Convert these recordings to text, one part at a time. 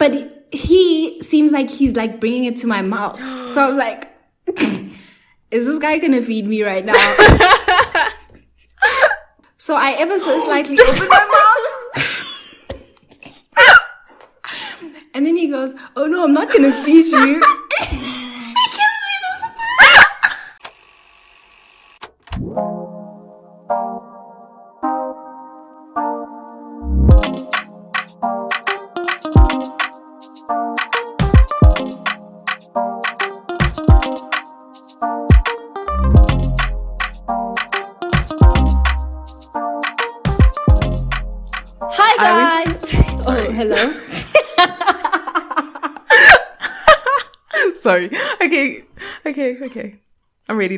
but he seems like he's like bringing it to my mouth. So I'm like, is this guy gonna feed me right now? so I ever so oh, slightly open my mouth. and then he goes, Oh no, I'm not gonna feed you.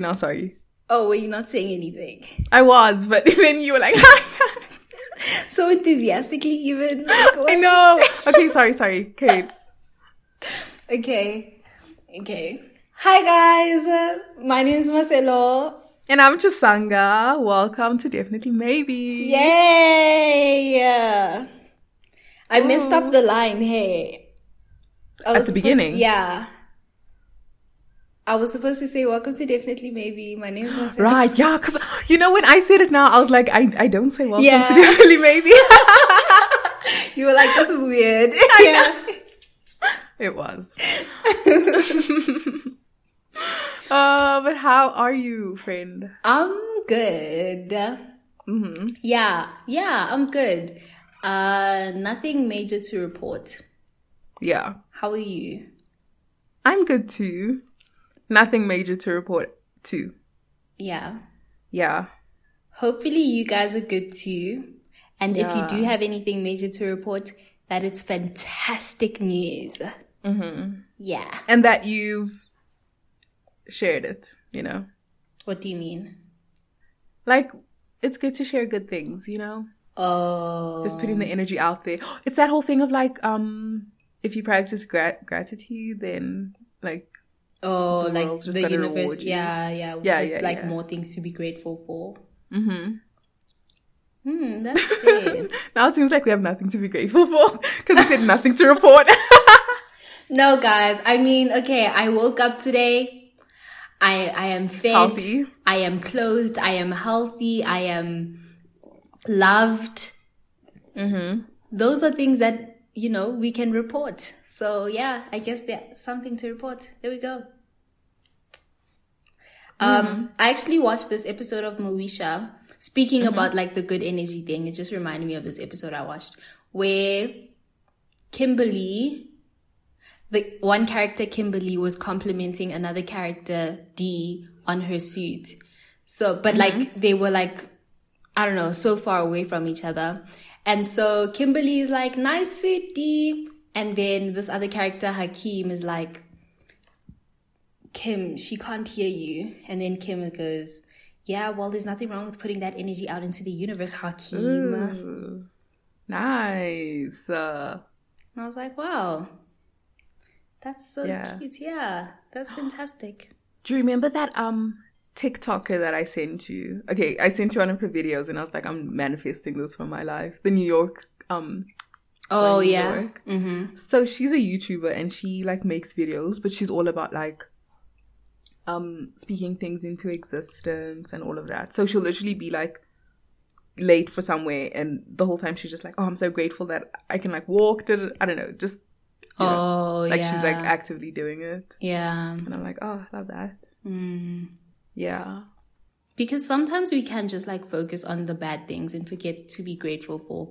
now. Sorry. Oh, were you not saying anything? I was, but then you were like, So enthusiastically, even. Like, I know. Okay. Sorry. Sorry. Okay. Okay. Okay. Hi guys. My name is Marcelo. And I'm Chisanga. Welcome to Definitely Maybe. Yay! Yeah. I messed up the line. Hey. At the beginning? yeah. I was supposed to say, "Welcome to Definitely Maybe." My name is Marcelo. Right. Yeah. Cause you know when I said it now, I was like, I I don't say welcome Yeah. to Definitely Maybe. You were like, "This is weird." know. it was. uh, but how are you, friend? I'm good. Mm-hmm. Yeah, yeah, I'm good. Uh, nothing major to report. Yeah. How are you? I'm good too. Nothing major to report too. Yeah. Yeah. Hopefully you guys are good too. And if you do have anything major to report, that it's fantastic news. Mm-hmm. Yeah. And that you've shared it, you know? What do you mean? Like, it's good to share good things, you know? Oh. Just putting the energy out there. It's that whole thing of like, um, if you practice gra- gratitude, then like, Oh, the like world's just the gonna universe. reward you. Yeah, yeah. Yeah, with, yeah, Like yeah. more things to be grateful for. mm-hmm. Hmm, that's fair. now it seems like we have nothing to be grateful for because we said nothing to report. no, guys. I mean, okay, I woke up today. I I am fed. Healthy. I am clothed. I am healthy. I am loved. mm-hmm. Those are things that, you know, we can report. So yeah, I guess there's something to report. There we go. Um, hmm. I actually watched this episode of Moesha. Speaking mm-hmm. about like the good energy thing, it just reminded me of this episode I watched where Kimberly, the one character Kimberly was complimenting another character D on her suit. So, but like mm-hmm. they were like, I don't know, so far away from each other. And so Kimberly is like, nice suit, D. And then this other character, Hakeem, is like, Kim, she can't hear you. And then Kim goes, yeah, well, there's nothing wrong with putting that energy out into the universe, Hakeem. Ooh. Nice. Uh, And I was like, wow, that's so Yeah. cute. Yeah, that's fantastic. do you remember that um TikToker that I sent you? Okay, I sent you one of her videos, and I was like, I'm manifesting this for my life. The New York um Oh, yeah. Mm-hmm. So she's a YouTuber and she like makes videos, but she's all about like um speaking things into existence and all of that. So she'll literally be like late for somewhere and the whole time she's just like, Oh, I'm so grateful that I can like walk to I don't know, just you know, Oh, like yeah. she's like actively doing it. yeah. And I'm like, Oh, I love that. Mm. Yeah. Because sometimes we can just like focus on the bad things and forget to be grateful for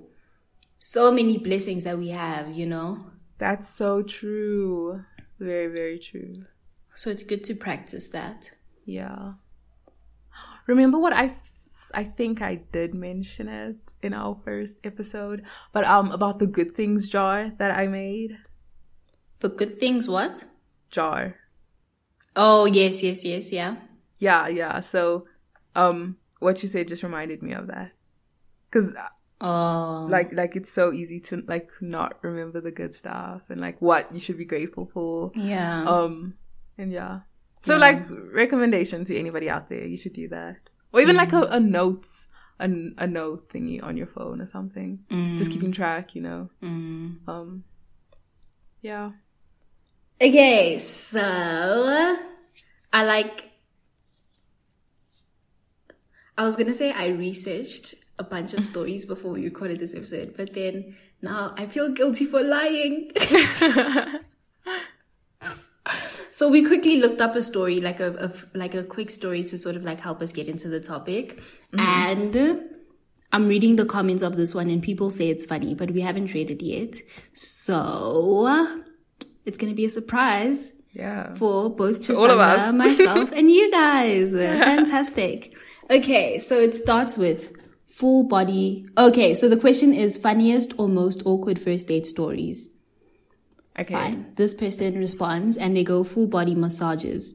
so many blessings that we have, you know? That's so true. Very, very true. So it's good to practice that. Yeah. Remember what I I think I did mention it in our first episode, but um about the good things jar that I made. The good things, what? Jar. Oh, yes, yes, yes, yeah. Yeah, yeah. So um what you said just reminded me of that. Cuz Oh. like like it's so easy to like not remember the good stuff and like what you should be grateful for. yeah. Um and yeah. So Yeah. like recommendation to anybody out there, you should do that. Or even like a, a notes a, a note thingy on your phone or something. Just keeping track, you know. Mm. Um Yeah. Okay, so I like. I was gonna say I researched a bunch of stories before we recorded this episode, but then now I feel guilty for lying. so we quickly looked up a story, like a, a like a quick story to sort of like help us get into the topic, mm-hmm. and. I'm reading the comments of this one and people say it's funny, but we haven't read it yet. So it's going to be a surprise Yeah. for both all of us. myself, and you guys. Fantastic. Okay, so it starts with full body. Okay, so the question is funniest or most awkward first date stories. Okay. Fine. This person responds and they go full body massages.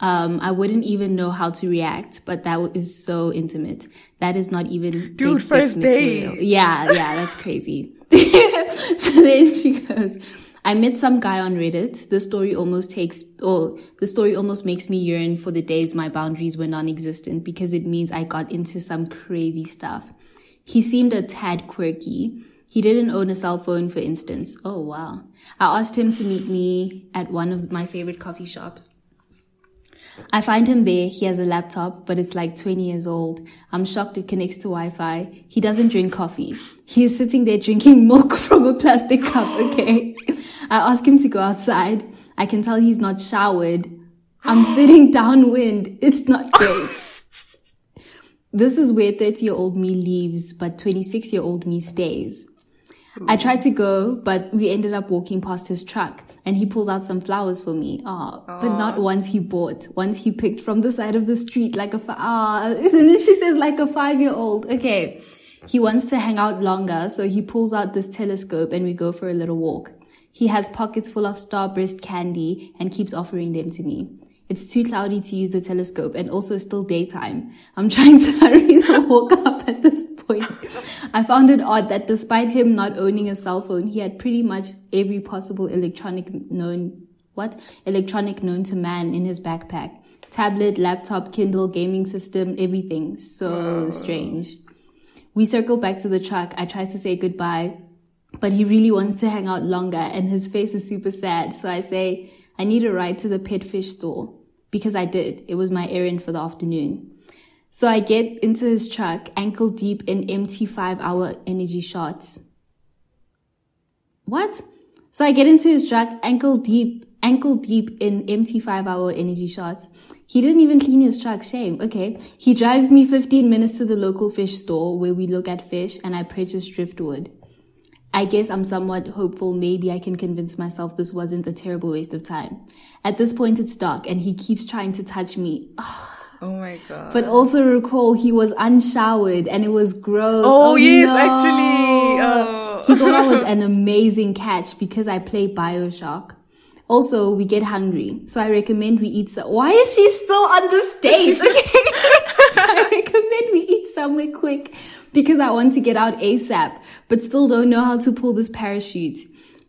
Um, I wouldn't even know how to react, but that is so intimate. That is not even Dude, first date. Yeah, yeah, that's crazy. so then she goes, I met some guy on Reddit. The story almost takes, or the story almost makes me yearn for the days my boundaries were non-existent because it means I got into some crazy stuff. He seemed a tad quirky. He didn't own a cell phone, for instance. Oh, wow. I asked him to meet me at one of my favorite coffee shops. I find him there. He has a laptop, but it's like 20 years old. I'm shocked it connects to Wi-Fi. He doesn't drink coffee. He is sitting there drinking milk from a plastic cup. Okay. I ask him to go outside. I can tell he's not showered. I'm sitting downwind. It's not great. This is where 30 year old me leaves, but 26 year old me stays. I tried to go, but we ended up walking past his truck and he pulls out some flowers for me. Ah, but not ones he bought. Ones he picked from the side of the street like a, ah, and then she says like a five year old. Okay. He wants to hang out longer, so he pulls out this telescope and we go for a little walk. He has pockets full of starburst candy and keeps offering them to me. It's too cloudy to use the telescope and also still daytime. I'm trying to hurry the walk up at this point. I found it odd that despite him not owning a cell phone, he had pretty much every possible electronic known, what? Electronic known to man in his backpack. Tablet, laptop, Kindle, gaming system, everything. So uh. strange. We circle back to the truck. I try to say goodbye, but he really wants to hang out longer and his face is super sad. So I say, I need a ride to the pet fish store because I did. It was my errand for the afternoon. So I get into his truck, ankle deep in empty five hour energy shots. What? So I get into his truck, ankle deep, ankle deep in empty five hour energy shots. He didn't even clean his truck. Shame. Okay. He drives me 15 minutes to the local fish store where we look at fish and I purchase driftwood. I guess I'm somewhat hopeful maybe I can convince myself this wasn't a terrible waste of time. At this point it's dark and he keeps trying to touch me. Oh my god. But also recall he was unshowered and it was gross. Oh, oh yes, no. actually. Oh. He thought I was oh. an amazing catch because I play Bioshock. Also, we get hungry, so I recommend we eat. So- Why is she still on the stage? Okay, so I recommend we eat somewhere quick because I want to get out ASAP, but still don't know how to pull this parachute.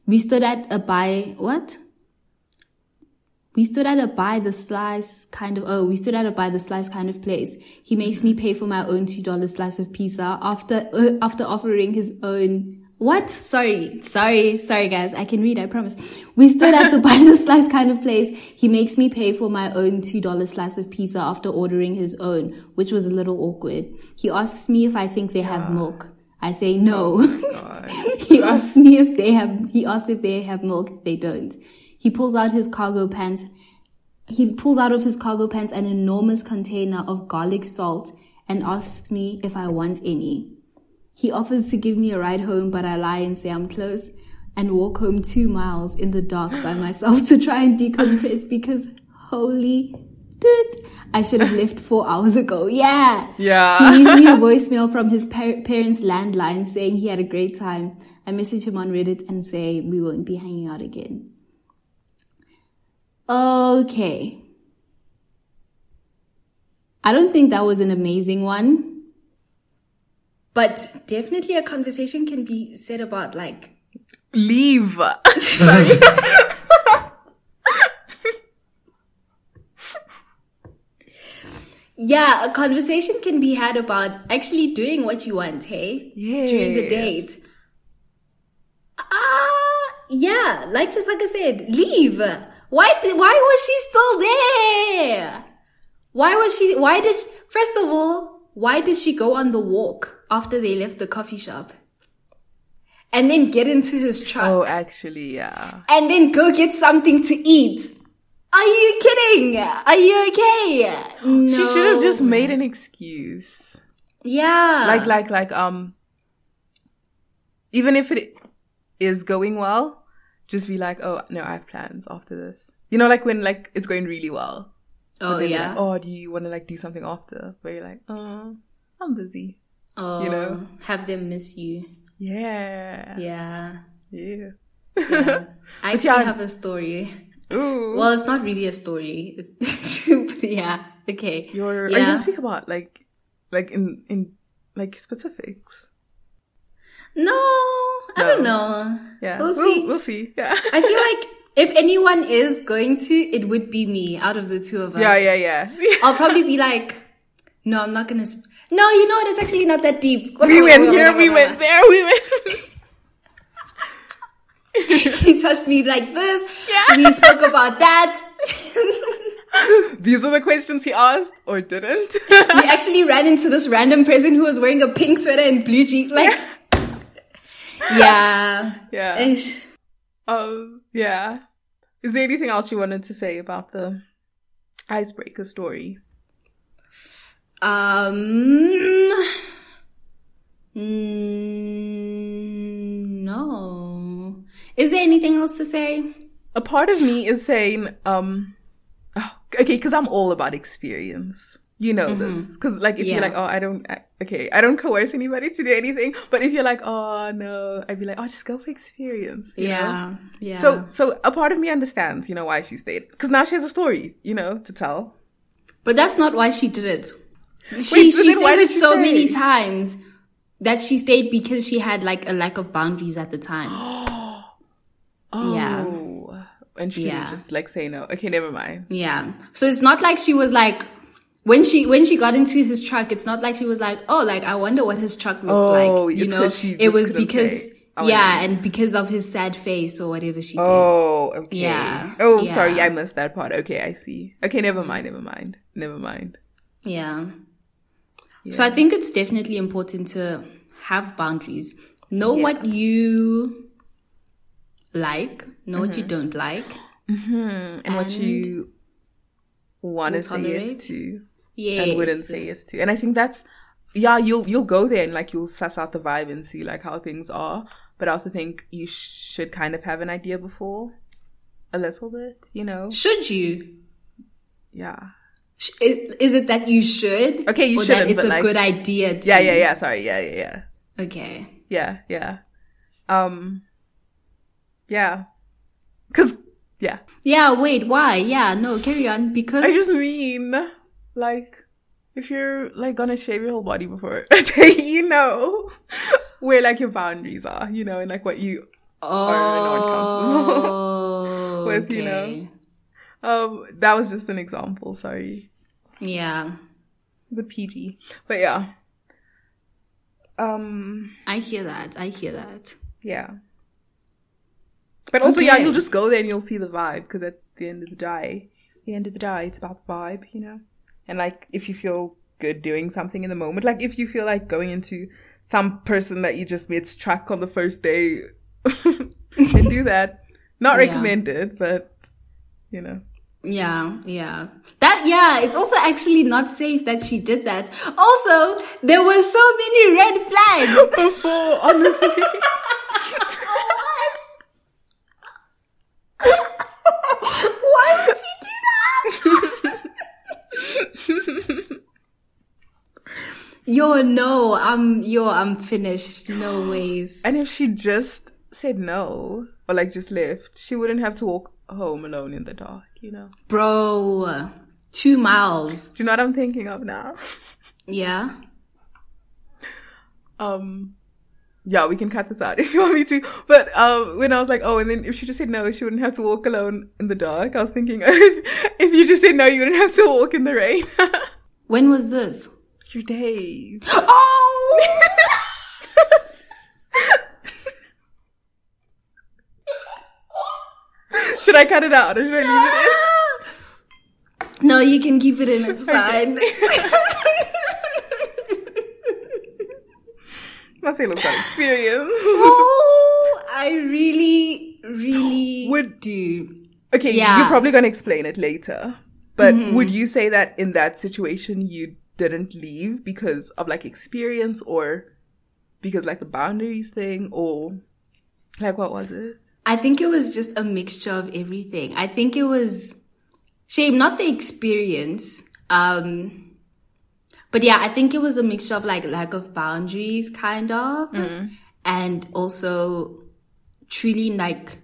We stood at a buy what? We stood at a buy the slice kind of, oh, we stood at a buy the slice kind of place. He makes me pay for my own $2 slice of pizza after, uh, after offering his own, what? Sorry, sorry, sorry guys. I can read, I promise. We stood at the buy the slice kind of place. He makes me pay for my own $2 slice of pizza after ordering his own, which was a little awkward. He asks me if I think they have milk. I say no. Oh God. he asks me if they have, he asks if they have milk. They don't. He pulls out his cargo pants. He pulls out of his cargo pants an enormous container of garlic salt and asks me if I want any. He offers to give me a ride home, but I lie and say I'm close and walk home two miles in the dark by myself to try and decompress because holy dude, I should have left four hours ago. Yeah. Yeah. He leaves me a voicemail from his par- parents' landline saying he had a great time. I message him on Reddit and say we won't be hanging out again. Okay. I don't think that was an amazing one. But definitely a conversation can be said about like Leave. Sorry. yeah, a conversation can be had about actually doing what you want, hey? Yeah during the date. Ah, yeah, like just like I said, leave. Why did, why was she still there? Why was she, why did, first of all, why did she go on the walk after they left the coffee shop? And then get into his truck. Oh, actually, yeah. And then go get something to eat. Are you kidding? Are you okay? No. She should have just made an excuse. Yeah. Like, like, like, um, even if it is going well, just be like, oh, no, I have plans after this. You know, like when, like, it's going really well. Oh, yeah. Like, oh, do you want to, like, do something after? Where you're like, oh, I'm busy. oh, you know. have them miss you. Yeah. Yeah. Yeah. yeah. I actually yeah. have a story. Ooh. Well, it's not really a story. but yeah. Okay. You're, are you to speak about, like, like, in, in, like, specifics? No, I don't know. Yeah. We'll see. We'll see. Yeah. I feel like if anyone is going to, it would be me out of the two of us. yeah, yeah, yeah. I'll probably be like, no, I'm not gonna. Sp- no, you know what? It's actually not that deep. we went here, we went there, we went. he touched me like this. Yeah. We spoke about that. These are the questions he asked or didn't. we actually ran into this random person who was wearing a pink sweater and blue jeans. Like, yeah. Yeah. Ish. um, yeah. Is there anything else you wanted to say about the icebreaker story? Um. mm, no. Is there anything else to say? A part of me is saying, um, oh, okay, because I'm all about experience. You know mm-hmm. this, because like if Yeah. you're like, oh, I don't, I- okay, I don't coerce anybody to do anything. But if you're like, oh no, I'd be like, oh, just go for experience. you know? Yeah. Yeah. So, so a part of me understands, you know, why she stayed, because now she has a story, you know, to tell. But that's not why she did it. She Wait, she says did it she so stay? many times that she stayed because she had like a lack of boundaries at the time. oh Yeah. And she Yeah. didn't just like say no. Okay, never mind. Yeah. So it's not like she was like when she when she got into his truck, it's not like she was like, "Oh, like I wonder what his truck looks Oh, like." You know, it was because say, "I wanna yeah, and because of his sad face or whatever she said. Oh, okay. Yeah, Oh, yeah. sorry, I missed that part. Okay, I see. Okay, never mind, never mind, never mind. Yeah. So I think it's definitely important to have boundaries. Know what you like, know what you mm-hmm. don't like. Mm-hmm. And, what you want to say yes to Yes. and wouldn't say yes to. And I think that's yeah, you'll you'll go there and like you'll suss out the vibe and see like how things are. But I also think you should kind of have an idea before, a little bit, you know. Should you? Yeah. Is, is it that you should? Okay, you or shouldn't, it's a like- good idea to? Yeah, yeah, yeah. Sorry, yeah, yeah, yeah. Okay. Yeah, yeah. Um Yeah. Cause yeah. Yeah, wait, why? Yeah, no, carry on. Because I just mean like if you're like gonna shave your whole body before you know where like your boundaries are, you know, and like what you are. oh, with, you know. okay. um that was just an example, sorry. Yeah, The PG. But yeah. Um I hear that. I hear that. yeah. But also yeah, you'll just go there and you'll see the vibe because at the end of the day, the end of the day, it's about the vibe, you know. And like if you feel good doing something in the moment, like if you feel like going into some person that you just met's track on the first day, and do that. Not Yeah. recommended, but you know. Yeah, yeah. That, yeah, it's also actually not safe that she did that. Also, there were so many red flags. Before, honestly. Why would she do that? Yo, no, I'm, yo, I'm finished. No ways. and if she just said no, or like just left, she wouldn't have to walk home alone in the dark, you know. Bro, two miles. Do you know what I'm thinking of now? Yeah. um yeah we can cut this out if you want me to but um when i was like oh and then if she just said no she wouldn't have to walk alone in the dark i was thinking if you just said no you wouldn't have to walk in the rain When was this? Your day Oh! should I cut it out or should I leave it in? No, you can keep it in. It's fine. Marcelo's got experience. oh, I really, really Would- do. Okay, Yeah. you're probably gonna explain it later. But mm-hmm. would you say that in that situation you didn't leave because of like experience or because like the boundaries thing or like what was it? I think it was just a mixture of everything. I think it was shame, not the experience. Um, but yeah, I think it was a mixture of like lack of boundaries, kind of, and also truly like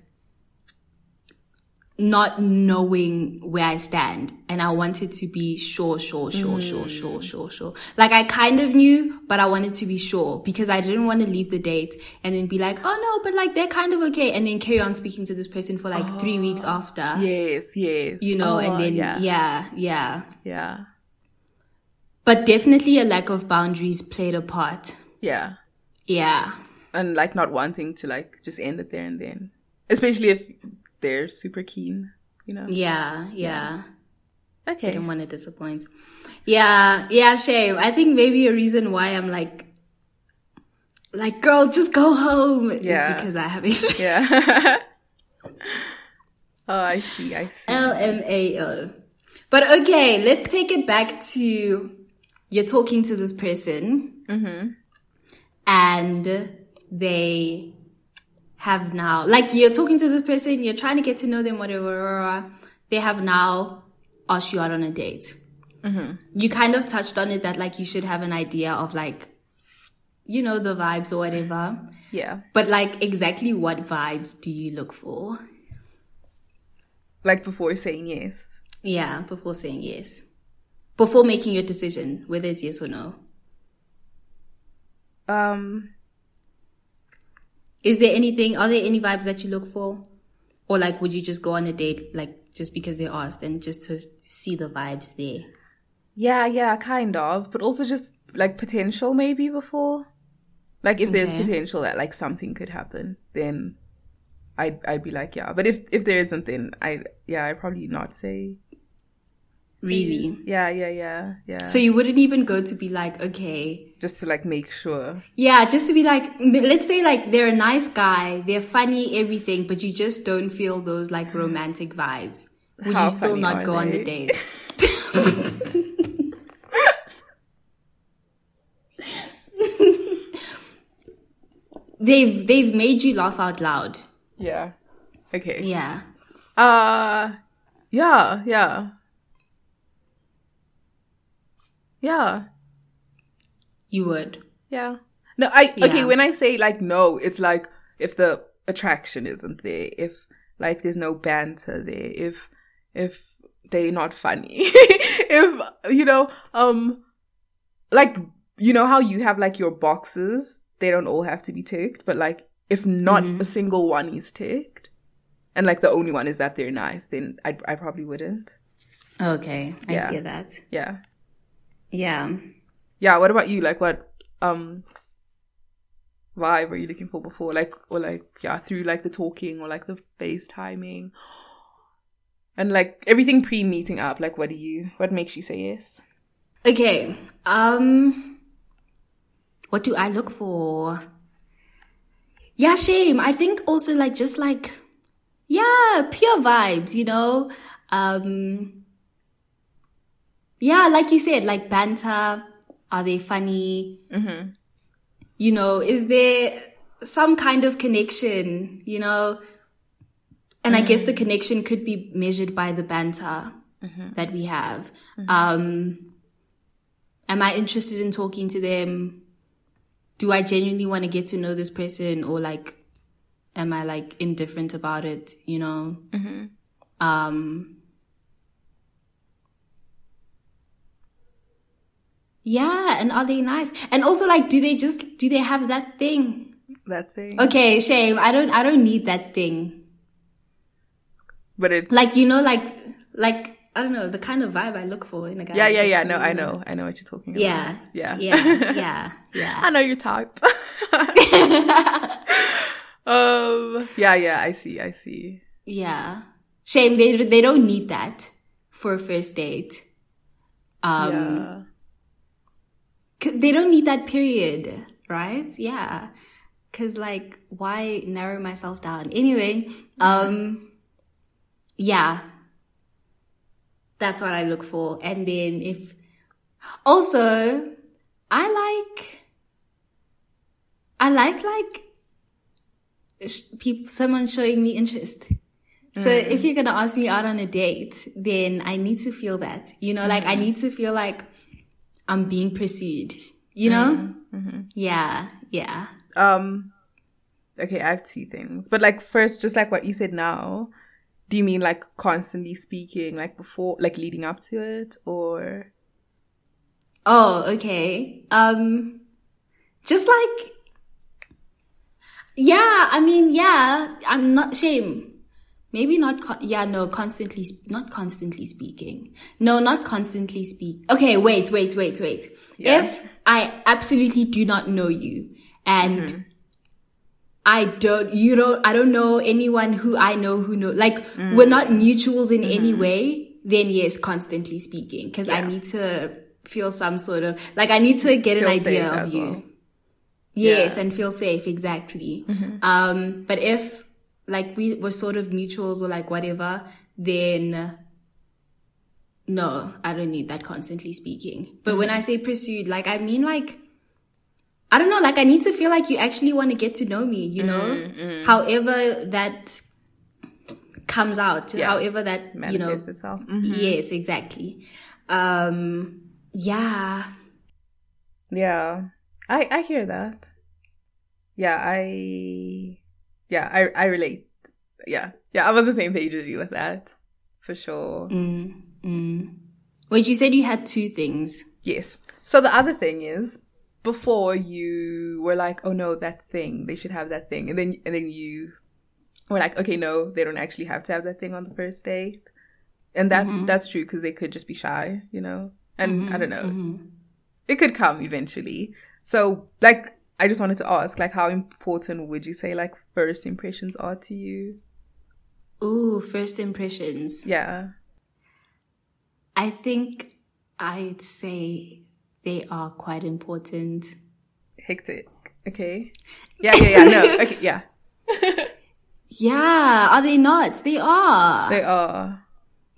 not knowing where I stand. And I wanted to be sure, sure, sure, sure, mm. sure, sure, sure. Like I kind of knew, but I wanted to be sure because I didn't want to leave the date and then be like, oh no, but like they're kind of okay. And then carry on speaking to this person for like three weeks ah. after, Yes, yes. you know, Oh, and then yeah. yeah, yeah. Yeah. But definitely a lack of boundaries played a part. Yeah. Yeah. And like not wanting to like just end it there and then. Especially if they're super keen, you know? Yeah. Yeah. Okay. didn't want to disappoint. Yeah, yeah, shame. I think maybe a reason why I'm like, like, girl, just go home Yeah. is because I have experience. Yeah. oh, I see, I see. LMAO. But okay, let's take it back to you're talking to this person mm-hmm. and they have now, like, you're talking to this person, you're trying to get to know them, whatever. They have now asked you out on a date. You kind of touched on it that, like, you should have an idea of, like, you know, the vibes or whatever. Yeah. But, like, exactly what vibes do you look for? Like before saying yes. Yeah, before saying yes. Before making your decision, whether it's yes or no. Um, Is there anything, are there any vibes that you look for? Or like, would you just go on a date, like, just because they asked and just to see the vibes there? yeah, yeah, kind of, but also just like potential maybe before. Like if there's potential that like something could happen, then I'd I'd be like yeah. But if if there isn't, then I yeah I'd probably not say. Say Really? Yeah, yeah, yeah, yeah. So you wouldn't even go to be like, okay, just to like make sure. yeah, just to be like, let's say like they're a nice guy, they're funny, everything, but you just don't feel those like romantic vibes. Would How you still not are go on the date? they've they've made you laugh out loud. Yeah. Okay. Yeah. Uh yeah, yeah. Yeah. You would. Yeah. No, I okay, when I say like no, it's like if the attraction isn't there, if like there's no banter there, if if they're not funny. if you know, um like you know how you have like your boxes, they don't all have to be ticked, but like if not Mm-hmm. a single one is ticked and like the only one is that they're nice, then I I probably wouldn't. Okay, I Yeah. hear that. Yeah. Yeah. Yeah, what about you? Like what um vibe are you looking for before? Like or like yeah, through like the talking or like the FaceTiming. And like everything pre meeting up, like what do you what makes you say yes? Okay. Um what do I look for? Yeah, shame. I think also like just like yeah, pure vibes, you know? Um Yeah, like you said, like banter, are they funny? Mm-hmm. You know, is there some kind of connection, you know? And I guess the connection could be measured by the banter that we have. Um, am I interested in talking to them? Do I genuinely want to get to know this person or like, am I like indifferent about it? You know? Um, yeah. And are they nice? And also like, do they just, do they have that thing? That thing. Okay, shame. I don't, I don't need that thing. But it Like, you know, like, like, I don't know, the kind of vibe I look for in a guy. Yeah, yeah, yeah. No, I know. I know what you're talking about. Yeah. Yeah. Yeah. Yeah. Yeah. I know your type. um yeah, yeah, I see, I see. Yeah. shame they they don't need that for a first date. Um, yeah. They don't need that period, right? Yeah. Cause like, why narrow myself down? Anyway, um, yeah. That's what I look for. And then if, also, I like, I like like, sh- people, someone showing me interest. So if you're gonna ask me out on a date, then I need to feel that, you know, like I need to feel like I'm being pursued, you know? Yeah, yeah. Um. Okay, I have two things, but like first, just like what you said now, do you mean like constantly speaking, like before, like leading up to it, or Oh, okay. Um, just like, yeah, I mean, yeah, I'm not shame. Maybe not, con- yeah, no, constantly, sp- not constantly speaking. No, not constantly speak. Okay, wait, wait, wait, wait. Yeah. If I absolutely do not know you and I don't, you don't, I don't know anyone who I know who know, like, we're not mutuals in any way, then yes, constantly speaking. Cause I need to feel some sort of, like, I need to get an idea of you. well. Yes, Yeah. and feel safe, exactly. Um, but if like we were sort of mutuals or like whatever, then no, I don't need that constantly speaking. But when I say pursued, like I mean like I don't know, like I need to feel like you actually want to get to know me, you know? However that comes out, Yeah. however that you know itself? Mhm. Yes, exactly. Um yeah. Yeah, I I hear that. Yeah, I yeah I I relate. Yeah, yeah, I'm on the same page as you with that, for sure. Mm, mm. Wait, you said you had two things. Yes. So the other thing is, before you were like, oh no, that thing, they should have that thing, and then and then you were like, okay, no, they don't actually have to have that thing on the first date, and that's that's true because they could just be shy, you know, and I don't know, it could come eventually. So like, I just wanted to ask, like, how important would you say like first impressions are to you? Ooh, first impressions. Yeah. I think I'd say they are quite important. Hectic. Okay. Yeah, yeah, yeah. No. Okay. Yeah. Yeah, are they not? They are. They are.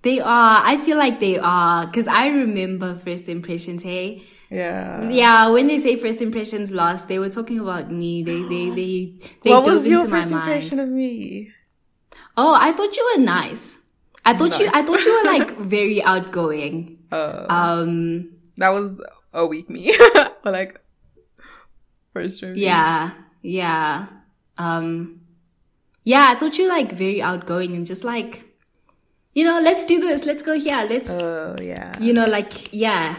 They are. I feel like they are. Cause I remember first impressions, hey? Yeah. Yeah, when they say first impressions last, they were talking about me. They, they, they, they what was your first mind. impression of me? Oh, I thought you were nice. I thought you, I thought you were like very outgoing. Uh, Um, that was a weak me. or like first review. yeah, yeah. Um, yeah, I thought you were like very outgoing and just like, you know, let's do this. Let's go here. Let's, Oh yeah. you know, like, yeah,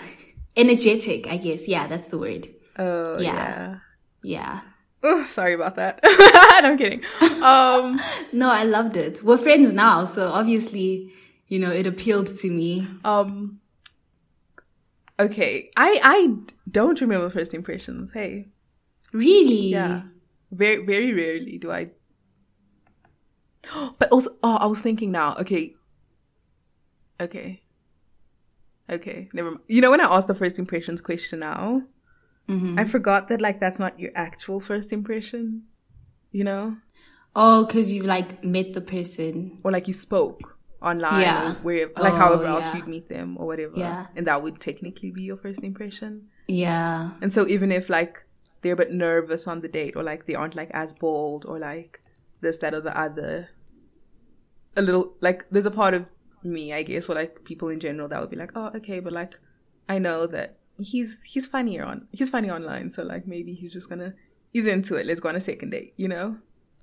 energetic, I guess. Yeah, that's the word. Oh Yeah. yeah. Yeah. Oh, sorry about that. no, I'm kidding. Um, No, I loved it. We're friends now, so obviously, you know, it appealed to me. um. Okay, I I don't remember first impressions. Hey, Really? yeah, very very rarely do I. But also, oh, I was thinking now. Okay. Okay. Okay, never mind. You know when I asked the first impressions question now, Mm-hmm. I forgot that like that's not your actual first impression. You know, Oh, cause you've like met the person. or like you spoke online Yeah. or wherever, like Oh, however else you'd meet them or whatever. Yeah. And that would technically be your first impression. Yeah. And so even if like they're a bit nervous on the date or like they aren't like as bold or like this, that or the other, a little like there's a part of me, I guess, or like people in general that would be like, oh, okay, but like I know that he's he's funnier on he's funny online, so like maybe he's just gonna he's into it. Let's go on a second date, you know?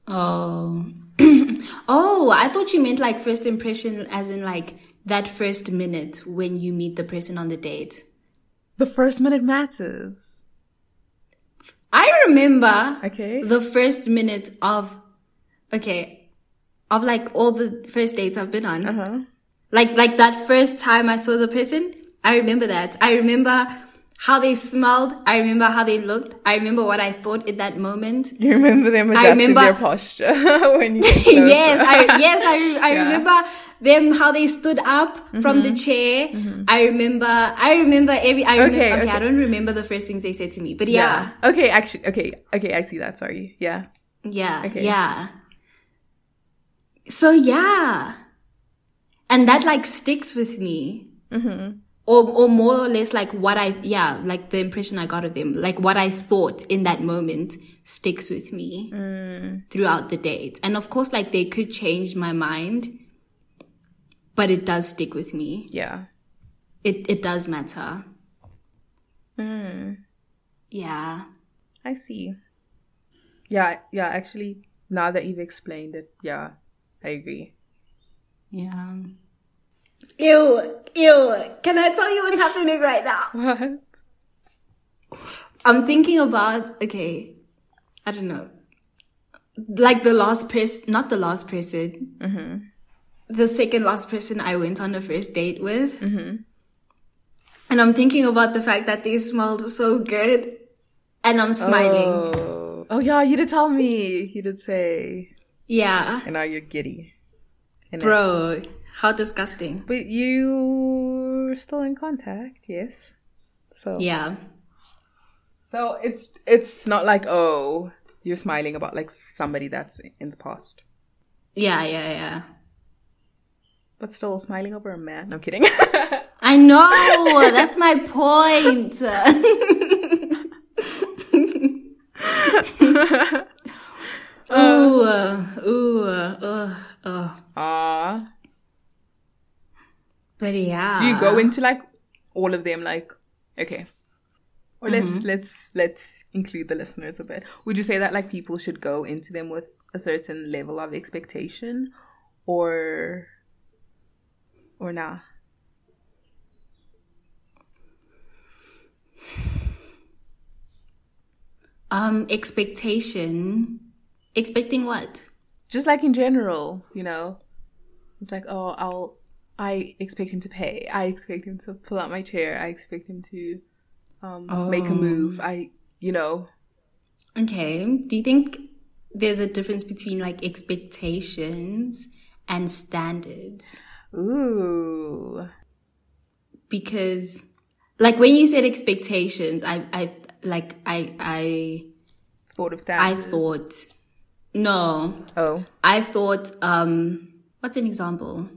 Oh. oh, I thought you meant like first impression as in like that first minute when you meet the person on the date. The first minute matters. I remember Okay. the first minute of, okay, of like all the first dates I've been on. Uh-huh. Like, like that first time I saw the person, I remember that. I remember how they smelled. I remember how they looked. I remember what I thought in that moment. You remember them I adjusting remember- their posture when you yes, I, yes, I, I Yeah. remember them how they stood up from the mm-hmm. chair. Mm-hmm. I remember. I remember every. I remember. Okay, Okay, okay. I don't remember the first things they said to me, but yeah, Okay, actually, okay, okay, I see that. Sorry. Yeah. yeah, Okay. yeah. So yeah, and that like sticks with me. Or, or more or less like what I, yeah, like the impression I got of them, like what I thought in that moment sticks with me throughout the date. And of course, like they could change my mind, but it does stick with me. Yeah. It, it does matter. Mm, Yeah. I see. Yeah, yeah, actually, now that you've explained it, yeah, I agree. Yeah. Ew, ew. Can I tell you what's happening right now? What? I'm thinking about, okay, I don't know. Like the last person, not the last person, mm-hmm. the second last person I went on a first date with. Mm-hmm. And I'm thinking about the fact that they smelled so good. And I'm smiling. Oh. oh, yeah, you did tell me. You did say. Yeah. And now you're giddy. Bro, how disgusting. But you're still in contact, yes. So Yeah. So it's it's not like oh you're smiling about like somebody that's in the past, Yeah, yeah, yeah. but still smiling over a man. I'm kidding. I know. That's my point. ooh, uh, ooh, uh, uh, uh. Ah, But yeah. do you go into like all of them? Like okay, or let's let's let's include the listeners a bit. Would you say that like people should go into them with a certain level of expectation, or or nah? Um, expectation. Expecting what? just like in general, you know, it's like, oh, I'll, I expect him to pay. I expect him to pull out my chair. I expect him to um, make a move. I, you know, Okay. Do you think there's a difference between like expectations and standards? ooh, Because like when you said expectations, I, I, like, I, I, thought of standards. I thought, no, Oh, I thought, um, what's an example?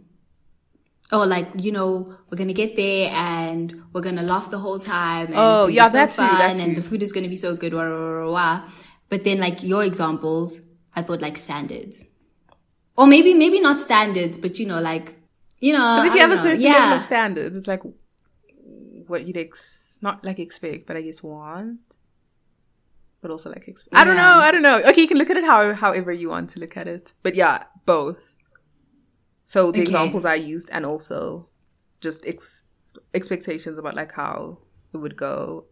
Oh, like, you know, we're gonna get there and we're gonna laugh the whole time. And Oh, it's gonna be yeah, so that too, fun that And too. the food is gonna be so good, wah, wah, wah, wah. But then, like, your examples, I thought like standards. Or maybe, maybe not standards, but you know, like, you know. because if you have a certain level of standards, it's like what you'd ex not like expect, but I guess want. But also like expect. I don't know. I don't know. Okay, you can look at it how however you want to look at it. But yeah, both. So the Okay. examples I used, and also just ex- expectations about like how it would go,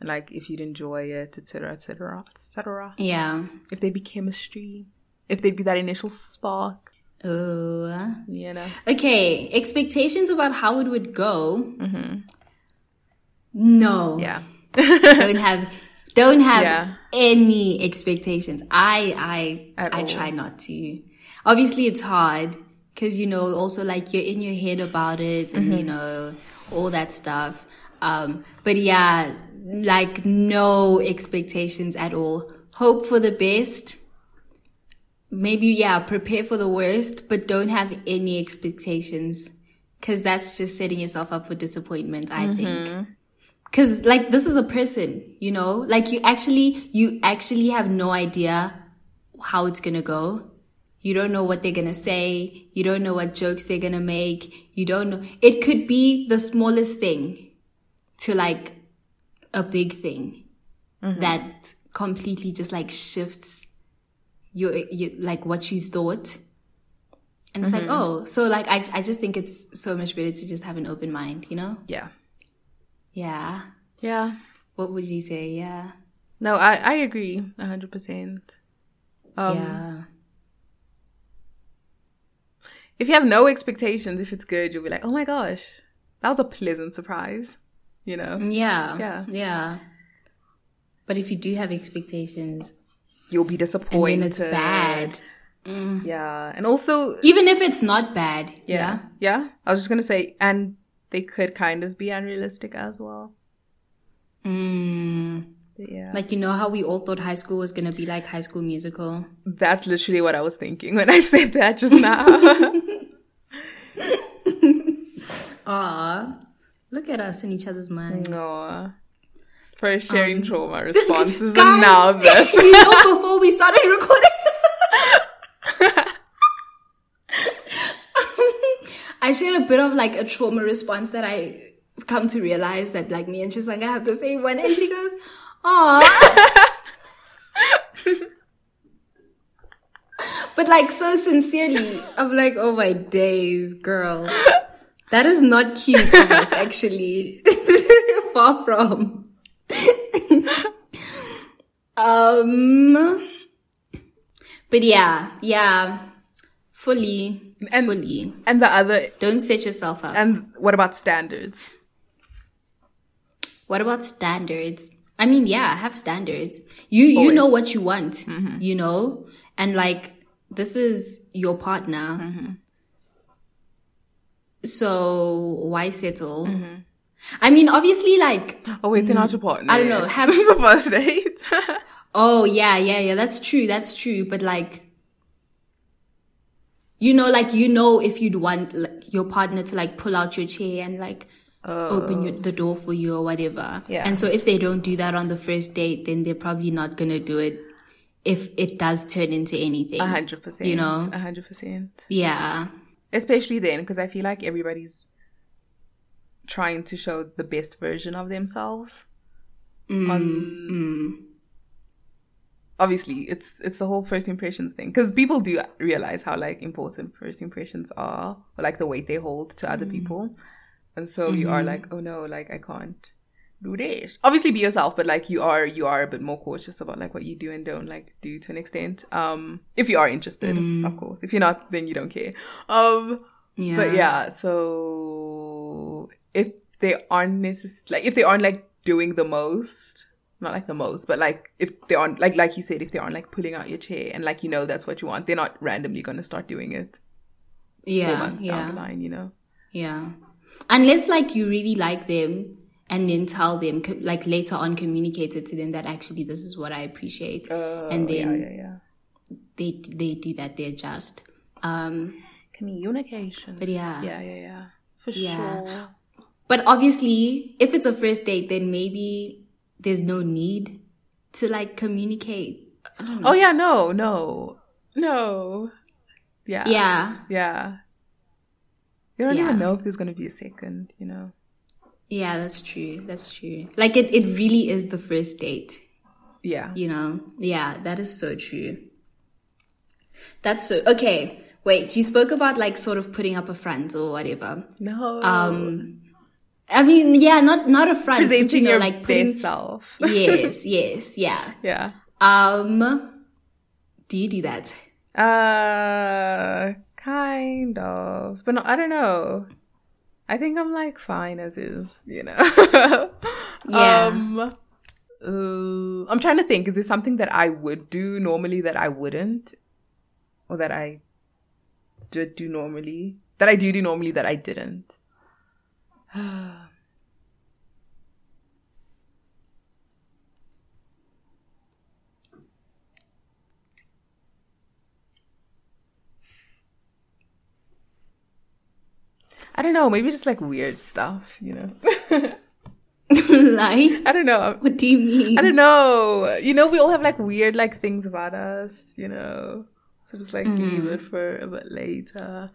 and like if you'd enjoy it, etc., etc., etc. Yeah. If there'd be chemistry, if there'd be that initial spark, Oh. you know. Okay. Expectations about how it would go. Mm-hmm. No. Yeah. don't have don't have Yeah. any expectations. I I At I all. try not to. Obviously, it's hard because you know also like you're in your head about it and Mm-hmm. you know all that stuff. Um, but yeah, like no expectations at all. Hope for the best. Maybe yeah, prepare for the worst, but don't have any expectations because that's just setting yourself up for disappointment. I Mm-hmm. think. Cause like this is a person, you know, like you actually, you actually have no idea how it's gonna go. You don't know what they're gonna say. You don't know what jokes they're gonna make. You don't know. It could be the smallest thing to like a big thing mm-hmm. that completely just like shifts your, your like what you thought. And it's like, mm-hmm. oh, so like I, I just think it's so much better to just have an open mind, you know? Yeah. Yeah. Yeah. What would you say? Yeah. No, I, I agree a hundred percent. Um, yeah. If you have no expectations, if it's good, you'll be like, oh my gosh, that was a pleasant surprise. You know, Yeah. Yeah. Yeah. But if you do have expectations you'll be and disappointed. then it's bad, Yeah, and also Even if it's not bad. yeah, yeah. I was just gonna say, and they could kind of be unrealistic as well. Mm. Yeah, Like, you know how we all thought high school was going to be like high school musical? that's literally what I was thinking when I said that just now. Aw. Look at us in each other's minds. no. First sharing trauma responses, Guys, and now this. you know, before we started recording. I shared a bit of like a trauma response that I come to realize that like me and Chisanga have the same one, and she goes, "Aw." but like so sincerely, I'm like, "Oh my days, girl." That is not cute of us, actually. Far from. um. But yeah, yeah, fully, And- fully. and the other, Don't set yourself up. and what about standards? What about standards? I mean, yeah, have standards. You you Always. know what you want, mm-hmm. you know, and like this is your partner. Mm-hmm. So why settle? Mm-hmm. I mean, obviously, like Oh wait, they're not mm. your partner. I don't know, have- it's a first date. Oh yeah, yeah, yeah. That's true. That's true. But like, you know, like you know, if you'd want like, your partner to like pull out your chair and like open your, the door for you or whatever. Yeah. And so if they don't do that on the first date, then they're probably not gonna do it if it does turn into anything. A hundred percent. You know? a hundred percent. Yeah. Especially then, because I feel like everybody's trying to show the best version of themselves. Mm, on mm. Obviously, it's it's the whole first impressions thing. Because people do realize how like important first impressions are, or like the weight they hold to other people, and so you are like, oh no, like I can't do this. Obviously, be yourself, but like you are you are a bit more cautious about like what you do and don't like do to an extent. Um, if you are interested, of course. If you're not, then you don't care. Um. Yeah. But yeah, so if they aren't necess- like if they aren't like doing the most, not like the most, but like if they aren't like like you said, if they aren't like pulling out your chair and like you know that's what you want, they're not randomly gonna start doing it four Yeah. down the Yeah. line, you know. Yeah. Unless like you really like them and then tell them like later on communicate it to them that actually this is what I appreciate. and then Oh, yeah, yeah, yeah. they they do that they adjust um Communication. but yeah. yeah, yeah, yeah, for Yeah. sure. but obviously if it's a first date then maybe there's no need to like communicate Oh yeah, no, no, no. Yeah, yeah yeah. You don't Yeah. even know if there's gonna be a second, you know. yeah that's true that's true like it, it really is the first date Yeah. you know yeah that is so true that's so okay wait you spoke about like sort of putting up a front or whatever No. um i mean yeah not not a front presenting you know, your like putting best self. yes yes yeah yeah. um do you do that Uh, kind of, but no, I don't know. I think I'm like fine as is, you know. Yeah. Um, uh, I'm trying to think. Is there something that I would do normally that I wouldn't, or that I did do normally that I do do normally that I didn't? I don't know. Maybe just like weird stuff, you know. like I don't know. what do you mean I don't know. You know, we all have like weird like things about us, you know. So just like leave mm-hmm. it for a bit later.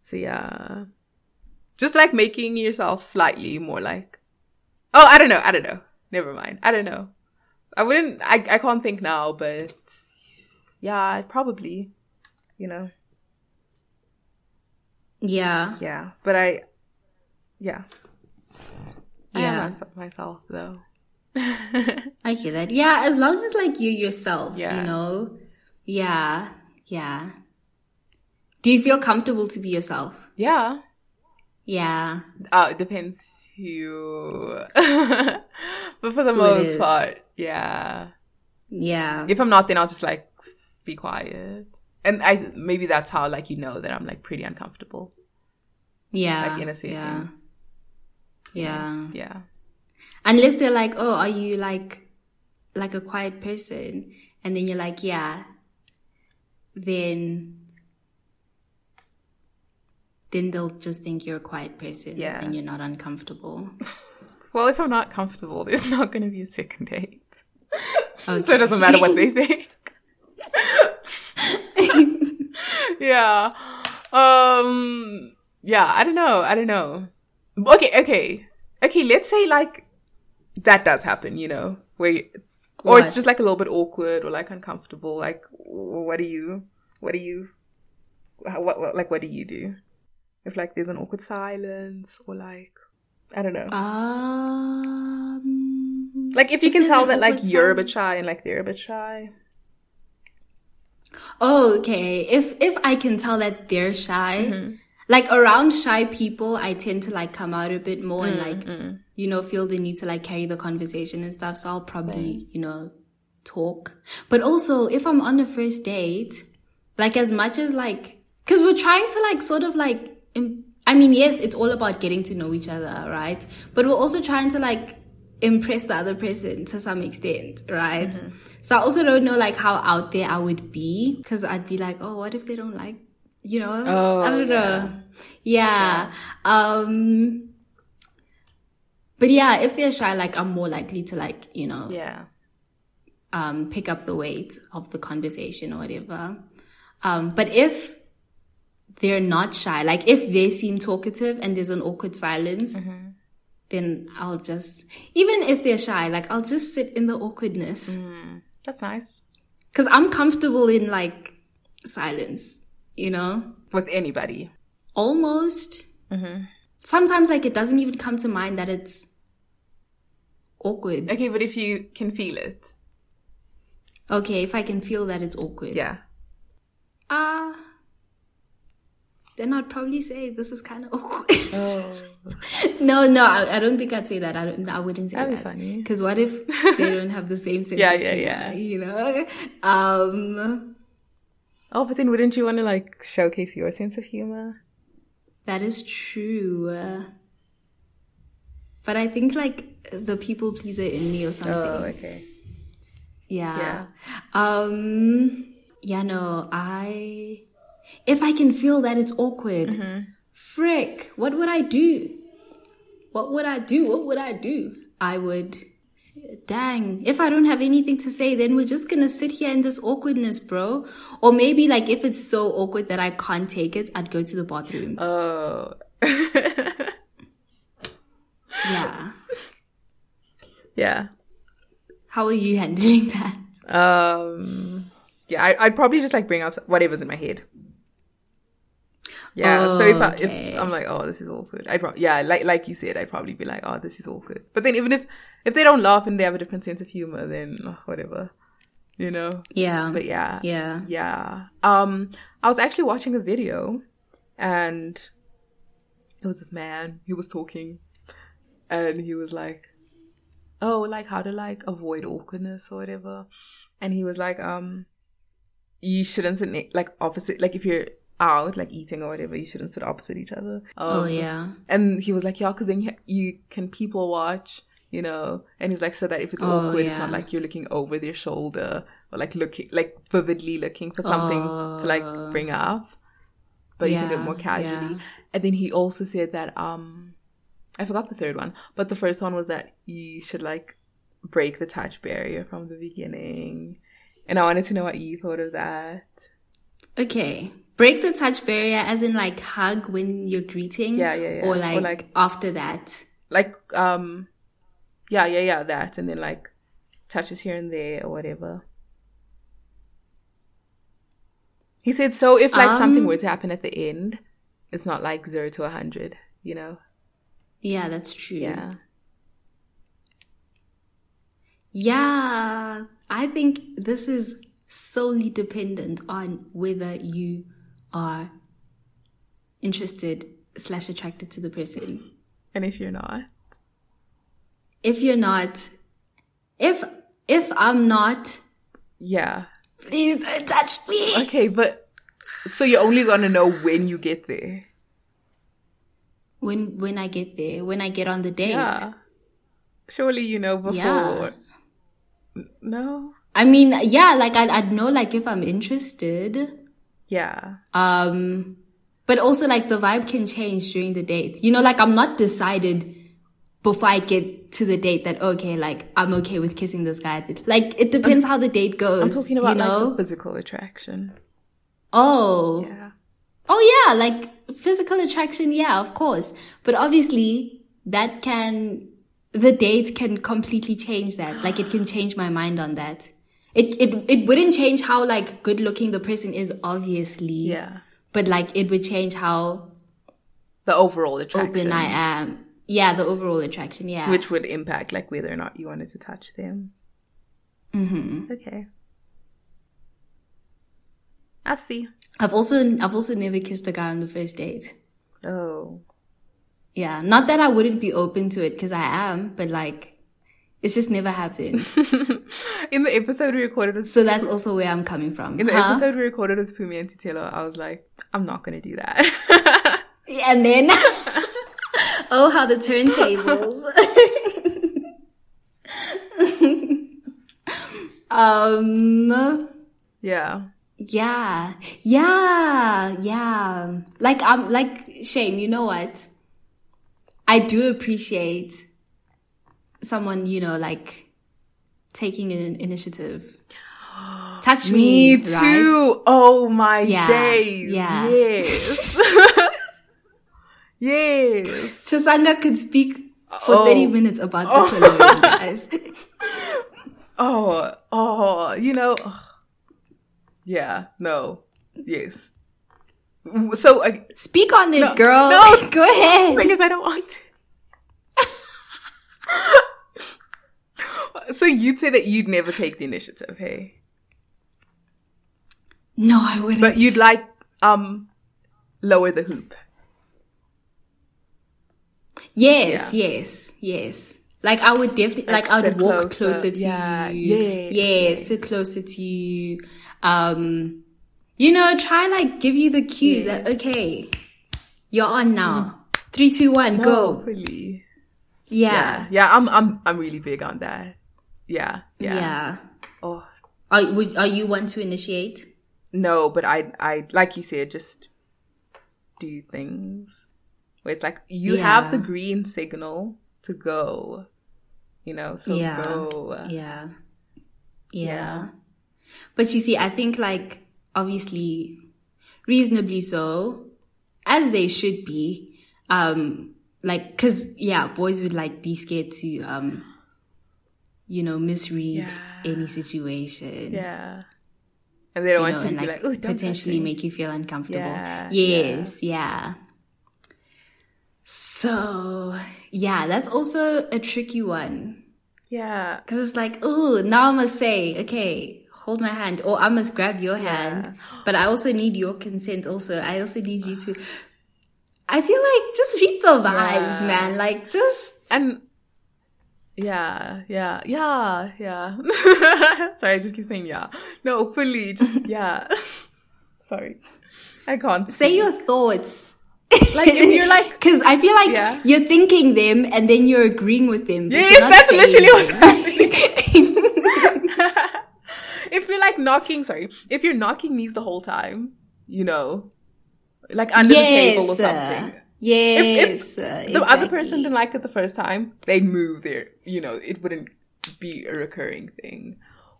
So yeah. Just like making yourself slightly more like Oh, I don't know. I don't know. Never mind. I don't know. I wouldn't I I can't think now, but yeah, probably. You know. yeah Yeah. But I yeah. I am Yeah. mys- myself though. I hear that. Yeah, as long as like you yourself, Yeah. you know. Yeah, yeah. Do you feel comfortable to be yourself? yeah. Yeah. Uh, it depends who. but for the Who most part, yeah. Yeah. If I'm not, then I'll just like be quiet. and I maybe that's how like you know that I'm like pretty uncomfortable. Yeah. Like in a setting. Yeah. Yeah. Yeah. Unless they're like, oh, are you like, like a quiet person? And then you're like, yeah. Then, then they'll just think you're a quiet person. Yeah. And you're not uncomfortable. Well, if I'm not comfortable, there's not going to be a second date. Okay. So it doesn't matter what they think. yeah. Um yeah, I don't know. I don't know. Okay, okay. Okay, let's say like that does happen, you know, where you, or it's just like a little bit awkward or like uncomfortable. Like, what do you, what do you, what, what like, what do you do if like there's an awkward silence or like, I don't know. Um, like if you if can tell that like you're a bit shy and like they're a bit shy. oh, okay. If, if I can tell that they're shy, Mm-hmm. like around shy people, I tend to like come out a bit more and like, Mm-hmm. you know, feel the need to like carry the conversation and stuff. So I'll probably, you know, talk. But also if I'm on the first date, like as much as like, cause we're trying to like sort of like, I mean, yes, it's all about getting to know each other, right? But we're also trying to like impress the other person to some extent, right? Mm-hmm. So I also don't know like how out there I would be because I'd be like, oh, what if they don't like, you know, Oh, I don't know. Yeah. Um, but yeah, if they're shy, like I'm more likely to like, you know, Yeah. um, pick up the weight of the conversation or whatever. Um, but if they're not shy, like if they seem talkative and there's an awkward silence, mm-hmm. then I'll just, even if they're shy, like I'll just sit in the awkwardness mm. That's nice. because I'm comfortable in like silence, you know, With anybody. almost. Mm-hmm. Sometimes like it doesn't even come to mind that it's awkward. Okay, but if you can feel it. Okay, if I can feel that it's awkward. Yeah. Ah. Then I'd probably say this is kind of awkward. Oh. no, no, I, I don't think I'd say that. I don't. I wouldn't say That'd be that. funny. Because what if they don't have the same sense Yeah, of yeah, humor? yeah. You know. Um, Oh, but then wouldn't you want to like showcase your sense of humor? that is true. Uh, But I think like the people pleaser in me or something. Oh, okay. Yeah. Yeah. Um yeah, no, I if I can feel that it's awkward, Mm-hmm. frick, what would I do? What would I do? What would I do? I would dang, if I don't have anything to say, then we're just gonna sit here in this awkwardness, bro. Or maybe like if it's so awkward that I can't take it, I'd go to the bathroom. Oh. Yeah. yeah. How are you handling that? Um. Yeah, I, I'd probably just like bring up whatever's in my head. Yeah. so if, I, Okay. I'm like, oh, this is awkward, I'd pro- yeah, like like you said, I'd probably be like, oh, this is awkward. But then even if if they don't laugh and they have a different sense of humor, then oh, whatever, you know. Yeah. But yeah, yeah. yeah. Um, I was actually watching a video, and it was this man. He was talking, and he was like, "Oh, like how to like avoid awkwardness or whatever." And he was like, "Um, you shouldn't like opposite. Like if you're out like eating or whatever, you shouldn't sit opposite each other." Oh Um, yeah. and he was like, yeah, because then you, you can people watch, you know. And he's like, so that if it's Oh, awkward, it's not like you're looking over their shoulder or like looking, like vividly looking for something to like bring up. But you can do it more casually. yeah. And then he also said that, um, I forgot the third one, but the first one was that you should like break the touch barrier from the beginning. And I wanted to know what you thought of that. Okay. Break the touch barrier as in like hug when you're greeting. Yeah, yeah, yeah. Or Or, like, like- after that. like um yeah yeah yeah that and then like touches here and there or whatever he said so if like something Um, were to happen at the end it's not like zero to a hundred you know Yeah, that's true. yeah Yeah. I think this is solely dependent on whether you are interested slash attracted to the person. and if you're not If you're not, if if I'm not, yeah please don't touch me. okay but So you're only gonna know when you get there. When when I get there, when I get on the date. Yeah. Surely you know before. Yeah. No. I mean, yeah, like I'd, I'd know like if I'm interested. Yeah. Um, but also like the vibe can change during the date. You know, like I'm not decided before I get to the date that okay, like I'm okay with kissing this guy. Like it depends how the date goes. I'm talking about you know? like the physical attraction. oh, Yeah. oh yeah, like physical attraction. Yeah, of course. But obviously that can the date can completely change that. Like it can change my mind on that. It it it wouldn't change how like good looking the person is, obviously. Yeah. But like it would change how The overall attraction. open I am. Yeah, the overall attraction. Yeah. Which would impact like whether or not you wanted to touch them. Mm-hmm. Okay. I see. I've also I've also never kissed a guy on the first date. Oh. Yeah, not that I wouldn't be open to it because I am, but like it's just never happened. In the episode we recorded with so that's also where I'm coming from. in the Huh? episode we recorded with Fumi and Titelo, I was like, I'm not gonna do that. and then oh, how the turntables. um. yeah. Yeah, yeah, yeah. Like I'm like shame. You know what? I do appreciate someone, you know, like taking an initiative. Touch me, Me right? too. Oh my Yeah, days. yeah. Yes. yes. Chisanga could speak for Oh. 30 minutes about this alone, guys. Oh, oh, you know. Yeah, no. Yes. So, I, Speak on it, No, girl. no. Go ahead. because I don't want to. so you'd say that you'd never take the initiative, hey? No, I wouldn't. But you'd like um lower the hoop. Yes, yes, yes. Like I would definitely like, Like, I would walk closer. closer, to Yeah, you. Yeah, yeah, sit closer to you. Um, you know, try like give you the cues that okay, you're on now. Three, two, one, go. Hopefully. Yeah, Yeah. Yeah, I'm I'm I'm really big on that. Yeah. yeah. Yeah. Oh Are would, are you one to initiate? no, but I I like you said, just do things. Where it's like you have the green signal to go. You know, so yeah, go. yeah, yeah. But you see, I think like obviously, reasonably so, as they should be. Um, like, cause yeah, boys would like be scared to um, you know, misread Yeah. any situation. Yeah. And they don't you want know, to be like, potentially touch me." make you feel uncomfortable. Yeah, yes, yeah. So yeah, that's also a tricky one. Yeah. Cause it's like, oh, now I must say, okay, hold my hand, or I must grab your hand. But I also need your consent. Also, I also need you to. I feel like just read the vibes, Yeah. man. Like just And yeah, yeah, yeah, yeah. Sorry, I just keep saying yeah. No, fully, just yeah. Sorry, I can't say your thoughts. like if you're like Cause I feel like Yeah. you're thinking them and then you're agreeing with them. yes, that's literally what them. I'm if you're like knocking, sorry, if you're knocking knees the whole time, you know, like under the table or something. Yes. uh, the other person didn't like it the first time, they'd move there. You know, it wouldn't be a recurring thing.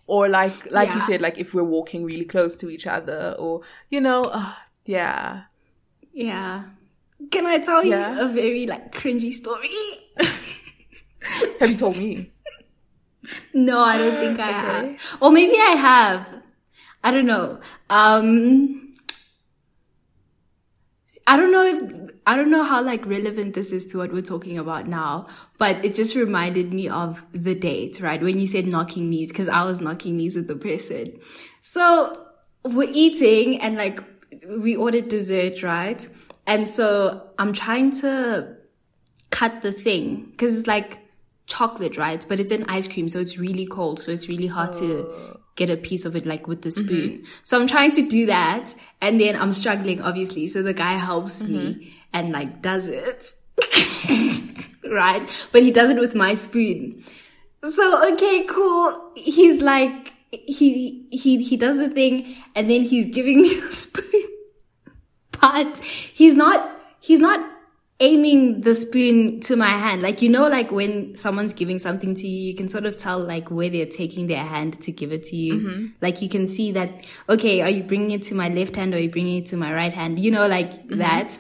Or like, like you said, like if we're walking really close to each other, or you know, uh, yeah, Yeah. Can I tell Yeah. you a very like cringy story? have you told me? no, I don't think I have. Or maybe I have. I don't know. Um I don't know if I don't know how like relevant this is to what we're talking about now, but it just reminded me of the date, right? When you said knocking knees, because I was knocking knees with the person. So we're eating and like we ordered dessert, right? And so I'm trying to cut the thing because it's like chocolate, right? But it's an ice cream, so it's really cold, so it's really hard to oh. Get a piece of it like with the mm-hmm. spoon. So I'm trying to do that and then I'm struggling obviously. So the guy helps me mm-hmm. and like does it. right? But he does it with my spoon. So okay, cool. He's like he he he does the thing and then he's giving me the spoon. But he's not he's not aiming the spoon to my hand. Like, you know, like when someone's giving something to you, you can sort of tell like where they're taking their hand to give it to you. Mm-hmm. Like you can see that, okay, are you bringing it to my left hand or are you bringing it to my right hand? You know, like mm-hmm. that.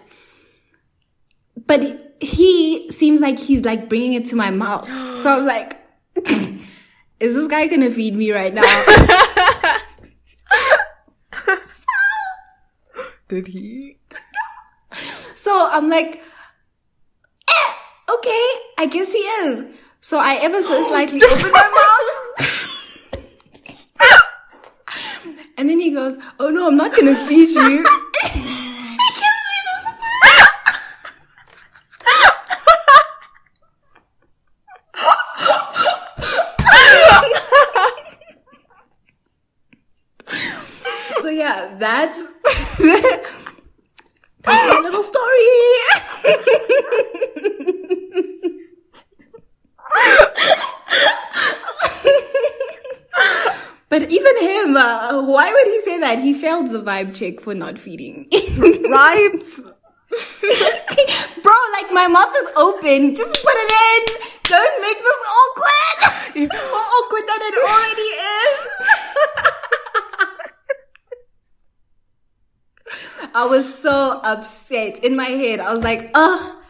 But he seems like he's like bringing it to my mouth. So I'm like, is this guy gonna feed me right now? Did he? So I'm like, okay, I guess he is. So I ever so oh, slightly open my mouth. and then he goes, oh no, I'm not gonna feed you. he gives me the spoon. so yeah, that's that's my little story. But even him, uh, why would he say that? He failed the vibe check for not feeding. Right? Bro, like my mouth is open. Just put it in. Don't make this awkward. More awkward than it already is. I was so upset in my head. I was like, ugh.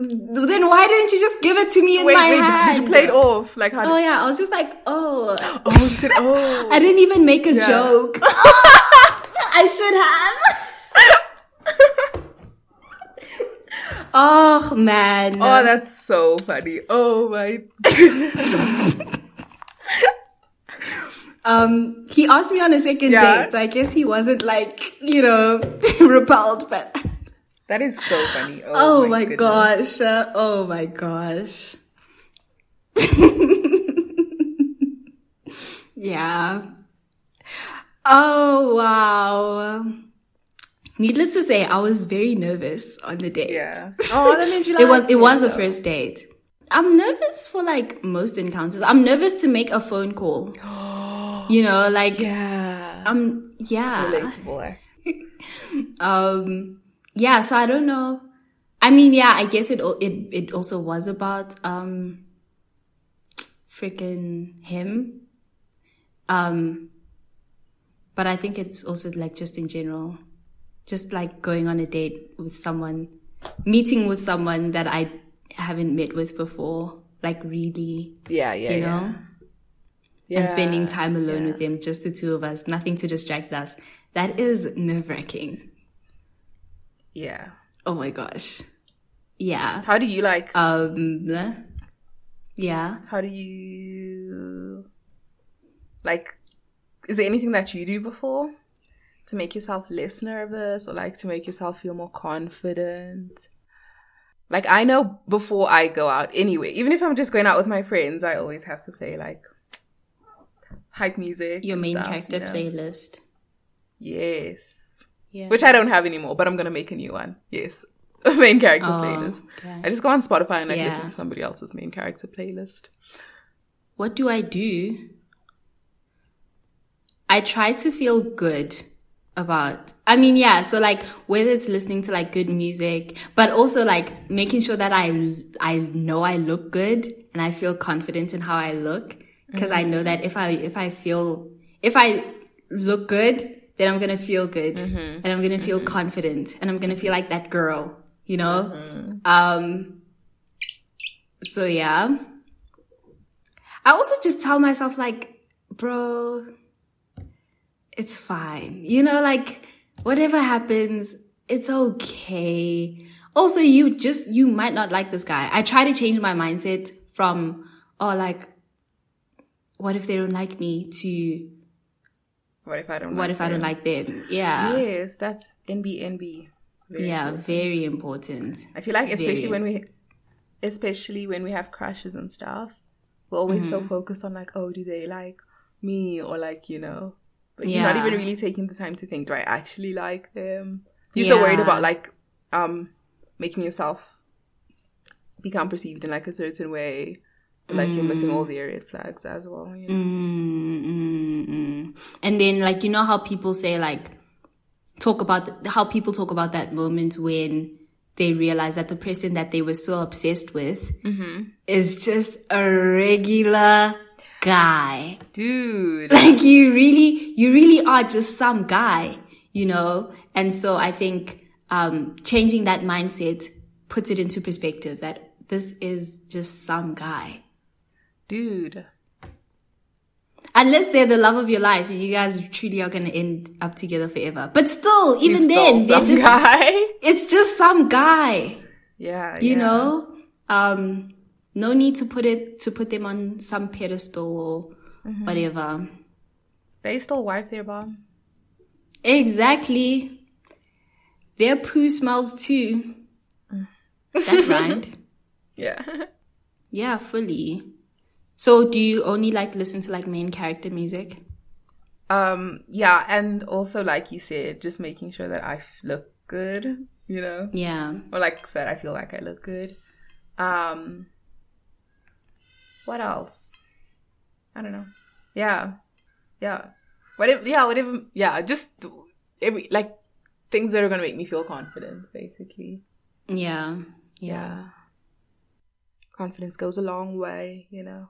Then why didn't you just give it to me in Wait, my wait, hand? did you play it off? Like how Oh yeah, I was just like, oh. Oh, you said, oh. I didn't even make a Yeah. joke. I should have. oh man. Oh, that's so funny. Oh my Um, he asked me on a second Yeah. date, so I guess he wasn't like, you know, repelled, but That is so funny. Oh, oh, my, goodness. gosh. Uh, oh my gosh. yeah. Oh wow. Needless to say, I was very nervous on the date. Yeah. Oh, that means you like It was it was a first date. I'm nervous for like most encounters. I'm nervous to make a phone call. You know, like Yeah. um yeah. Relatable. Um yeah, so I don't know. I mean, yeah, I guess it it it also was about um freaking him. Um but I think it's also like just in general just like going on a date with someone meeting with someone that I haven't met with before like really Yeah, yeah, you yeah. know yeah. and spending time alone yeah. with them, just the two of us, nothing to distract us. That is nerve wracking. Yeah. Oh my gosh. Yeah. How do you like? Um, yeah. How do you like? Is there anything that you do before to make yourself less nervous, or like to make yourself feel more confident? Like I know before I go out anyway, even if I'm just going out with my friends, I always have to play like hype music. Your main stuff, character you know? playlist. Yes. Yeah. Which I don't have anymore, but I'm gonna make a new one. Yes. Main character Oh, playlist. okay. I just go on Spotify and like Yeah. listen to somebody else's main character playlist. What do I do? I try to feel good about I mean yeah so like whether it's listening to like good music but also like making sure that I I know I look good and I feel confident in how I look because I mm-hmm. know that if I if I feel if I look good then I'm going to feel good mm-hmm. and I'm going to feel mm-hmm. confident and I'm going to feel like that girl you know mm-hmm. um so yeah I also just tell myself like, bro, it's fine. You know, like whatever happens, it's okay. Also, you just, you might not like this guy. I try to change my mindset from, oh, like, what if they don't like me to What if I don't what like if I don't like them? Yeah. Yes, that's NBNB. Very Yeah, important. very important. I feel like especially Very. when we especially when we have crushes and stuff, we're always Mm-hmm. so focused on like, oh, do they like me or like you know but you're not even really taking the time to think do i actually like them you're so worried about like um making yourself become perceived in like a certain way like you're missing all the red flags as well you know? Mm, mm, mm. And then, like, you know how people say, like, talk about how people talk about that moment when they realize that the person that they were so obsessed with is just a regular guy. dude Like, you really, you really are just some guy, you know? And so I think, um, changing that mindset puts it into perspective that this is just some guy. Dude Unless they're the love of your life, you guys truly are going to end up together forever. But still, even then, they're just, guy it's just some guy, yeah you yeah. know? Um, no need to put it, to put them on some pedestal or Mm-hmm. whatever. they still wipe their bum Exactly. Their poo smells too. That rhymed. yeah Yeah, fully. So do you only like listen to like main character music? um yeah and also like you said just making sure that i f- look good you know? Yeah. or like I said i feel like i look good. Um what else? I don't know. Yeah. Yeah. Whatever yeah whatever yeah just every like things that are gonna make me feel confident basically. Yeah. Yeah. yeah. Confidence goes a long way you know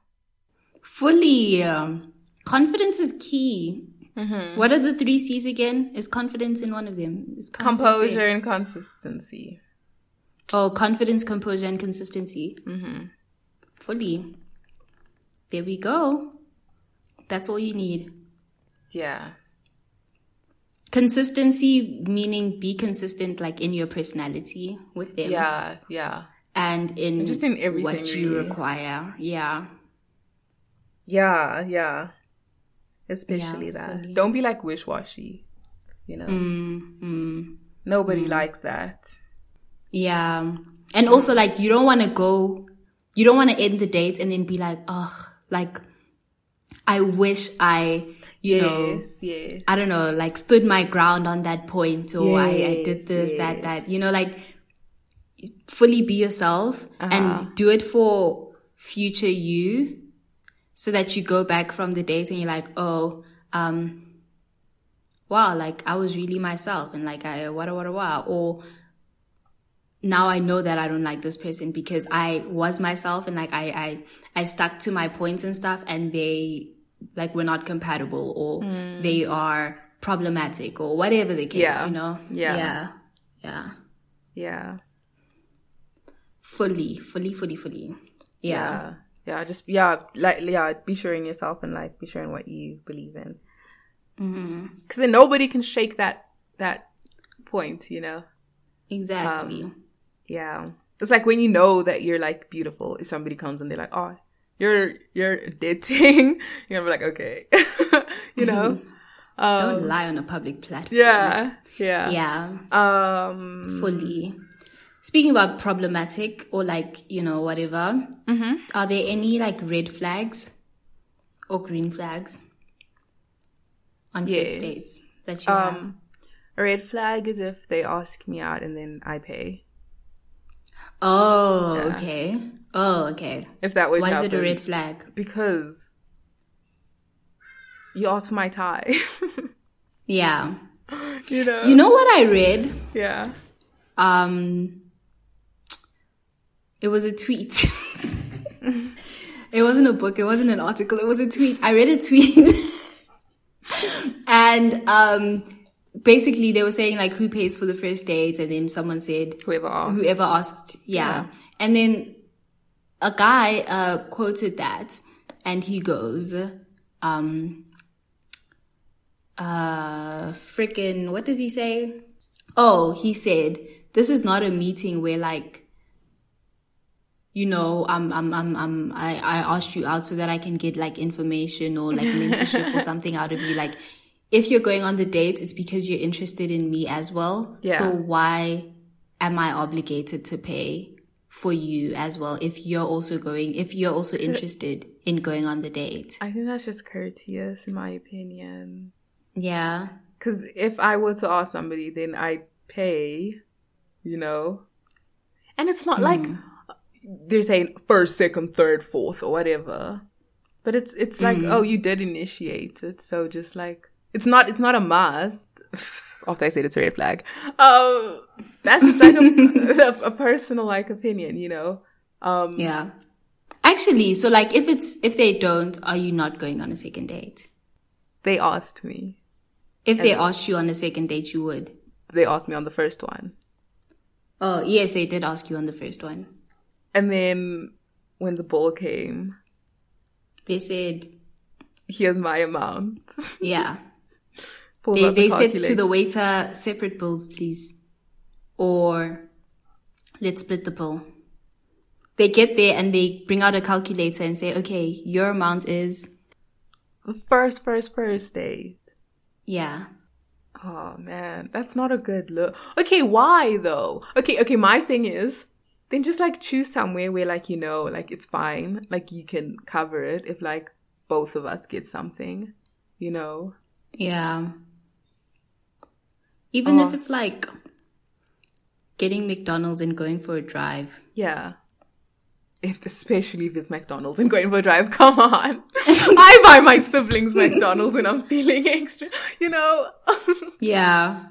Fully. Um, confidence is key. Mm-hmm. What are the three C's again? Is confidence in one of them? Is composure there? and consistency Oh, confidence, composure, and consistency. mm-hmm. Fully. There we go. That's all you need. yeah Consistency meaning be consistent, like in your personality with them. yeah yeah and in Just in everything, what you really. require. Yeah. Yeah, yeah. Especially Yeah, that. fully. Don't be like wish washy. You know, Mm, mm, nobody likes that. yeah. And also like you don't want to go you don't want to end the date and then be like, "Oh, like I wish I, you know, Yes, yes. I don't know, like stood my ground on that point or I, I did Yes, this, that, that. You know, like fully be yourself Uh-huh. and do it for future you so that you go back from the date and you're like, oh, um, wow, like I was really myself and like I, what, a what, what, or now I know that I don't like this person because I was myself and like I, I, I stuck to my points and stuff and they like were not compatible or they are problematic or whatever the case, Yeah. you know? Yeah. Yeah. Yeah. Yeah. Fully, fully, fully, fully. Yeah. Yeah. Yeah. Just, yeah, like, yeah, be sure in yourself and like be sure in what you believe in. Mm-hmm. Because then nobody can shake that, that point, you know? Exactly. Yeah. It's like when you know that you're like beautiful, if somebody comes and they're like, oh, you're, you're dating, you're gonna be like, okay. you know? Um, don't lie on a public platform. yeah. Yeah. Yeah. Um, Fully. Speaking about problematic or like, you know, whatever, Mm-hmm. are there any like red flags or green flags on Yes. dates that you have? um, a red flag is if they ask me out and then I pay. Oh, yeah. okay. Oh, okay. If that was Why is it a red flag? Because you asked for my tie. Yeah. you know? You know what I read? Yeah. Um, it was a tweet. it wasn't a book. It wasn't an article. It was a tweet. I read a tweet. and, um, basically they were saying like who pays for the first date and then someone said Whoever asked. whoever asked yeah. Yeah. and then a guy uh quoted that and he goes um uh freaking what does he say oh he said this is not a meeting where like you know i'm i'm i'm, I'm i i asked you out so that i can get like information or like mentorship or something out of you like if you're going on the date it's because you're interested in me as well Yeah. so why am i obligated to pay for you as well if you're also going if you're also interested in going on the date. I think that's just courteous, in my opinion. Yeah. Because if I were to ask somebody, then I pay, you know? And it's not like hmm. They're saying first, second, third, fourth, or whatever. But it's it's like, oh, you did initiate it, so just like it's not it's not a must. After I said it's a red flag, um, that's just like a, a, a personal like opinion, you know. Um, Yeah. Actually, so like if it's if they don't, are you not going on a second date? they asked me. If they asked you on a second date, you would. They asked me on the first one, Oh, yes, they did ask you on the first one. And then when the ball came, They said, here's my amount. yeah. They, the they said to the waiter, separate bills, please. Or let's split the bill. They get there and they bring out a calculator and say, okay, your amount is, the first, first, first date. yeah. Oh man, that's not a good look. Okay, why though? Okay, okay, my thing is then just like choose somewhere where like you know, like it's fine, like you can cover it if like both of us get something, you know. Yeah. Even if Oh. it's like getting McDonald's and going for a drive. Yeah. If especially if it's McDonald's and going for a drive, come on. I buy my siblings McDonald's when I'm feeling extra, you know. Yeah.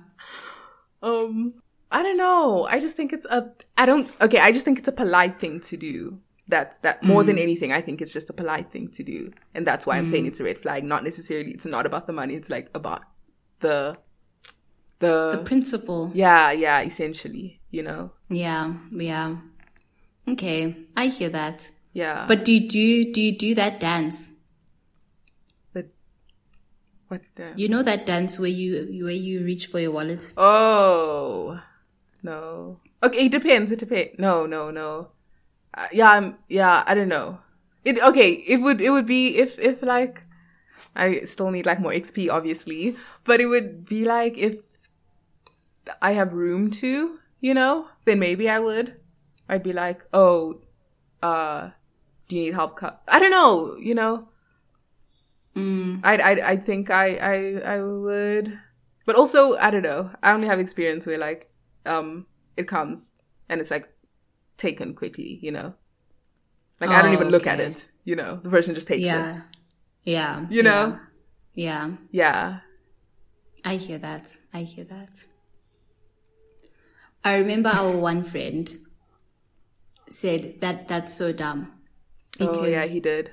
um I don't know. I just think it's a I don't okay, I just think it's a polite thing to do. That's that more than mm. anything, I think it's just a polite thing to do. And that's why I'm saying mm. it's a red flag. Not necessarily it's not about the money, it's like about the the, The principle. Yeah, yeah, essentially, you know. Yeah. Yeah. Okay. I hear that. Yeah. But do you do, do you do that dance? what the You know that dance where you, where you reach for your wallet? Oh no. Okay, it depends. It depends. No, no, no. Uh, yeah, I'm. Yeah, I don't know. It okay. It would. It would be if if like I still need like more XP, obviously, but it would be like if I have room to, you know, then maybe I would. I'd be like, oh, uh, do you need help? cu- I don't know. You know. Mm. I I I think I I I would, but also I don't know. I only have experience where like um it comes and it's like taken quickly, you know. Like I don't Oh, even look at it, you know. The person just takes Yeah. it. Yeah. You know? Yeah. Yeah. I hear that. I hear that. I remember our one friend said that that's so dumb. oh yeah, he did.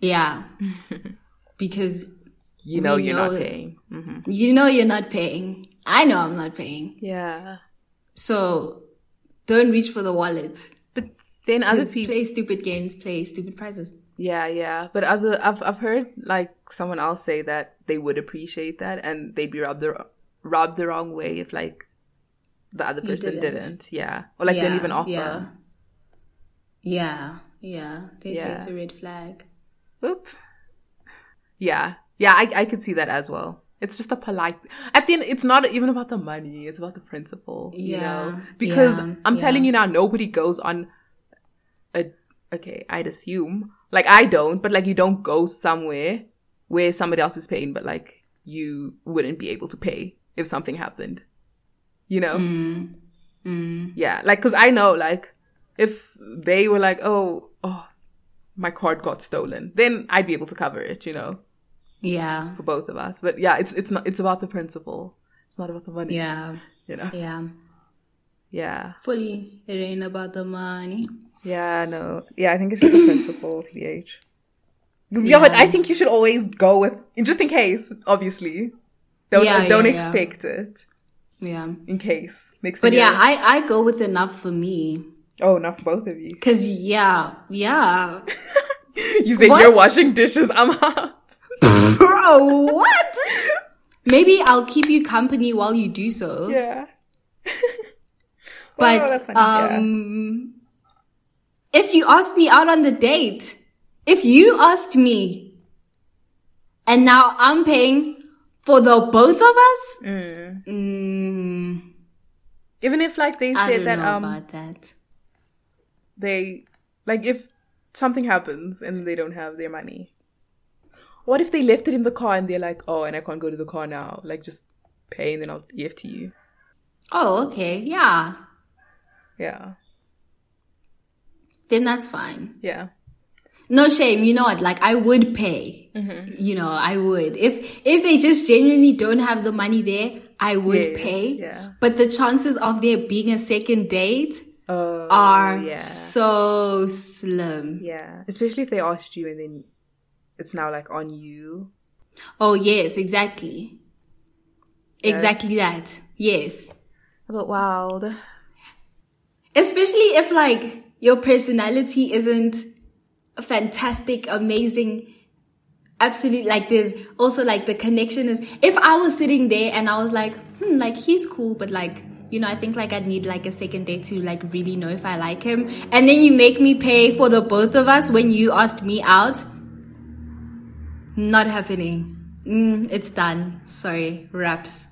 yeah. because You know you're know not paying. hmm you know you're not paying. I know I'm not paying. Yeah. So don't reach for the wallet. But then other people play stupid games, play stupid prizes. Yeah, yeah. But other I've I've heard like someone else say that they would appreciate that and they'd be robbed the rubbed the wrong way if like the other person didn't. didn't. Yeah. Or like didn't even offer. Yeah. Yeah. Yeah. They say it's a red flag. Oop. Yeah. Yeah, I I could see that as well. It's just a polite at the end it's not even about the money, it's about the principle. You know? Because yeah, I'm telling you now, nobody goes on a okay, I'd assume. Like I don't, but like you don't go somewhere where somebody else is paying, but like you wouldn't be able to pay if something happened. You know? Mm. Mm. Yeah. Like cause I know like if they were like, Oh, oh, my card got stolen, then I'd be able to cover it, you know, Yeah. for both of us. But yeah, it's it's not it's about the principle. It's not about the money. Yeah. You know? Yeah. Yeah. Fully. It ain't about the money. Yeah, no. Yeah, I think it's just the principle, TBH. Yeah, but I think you should always go with just in case, obviously. Don't Yeah, don't yeah, yeah. expect it. Yeah. In case. Next But yeah, I, I go with enough for me. Oh, enough for both of you. Cause yeah, yeah. You said What? you're washing dishes, I'm out. Bro, what? Maybe I'll keep you company while you do so. Yeah. But that's funny, yeah. um if you asked me out on the date, if you asked me and now I'm paying for the both of us, mm, Even if like they I said don't that know um about that. they like if something happens and they don't have their money. What if they left it in the car and they're like, oh, and I can't go to the car now? Like, just pay and then I'll EFT you. Oh, okay. Yeah. Yeah. Then that's fine. Yeah. No shame. You know what? Like I would pay. Mm-hmm. You know, I would. If, if they just genuinely don't have the money there, I would Yes, pay. yeah. But the chances of there being a second date Uh, are yeah. so slim. Yeah. Especially if they asked you and then it's now like on you. Oh yes, exactly. Exactly that. Yes. But wild. Especially if like your personality isn't fantastic, amazing, absolute like there's also like the connection is if I was sitting there and I was like, hmm, like he's cool, but like you know, I think like I'd need like a second date to like really know if I like him. And then you make me pay for the both of us when you asked me out. Not happening. Mm, it's done. Sorry, wraps.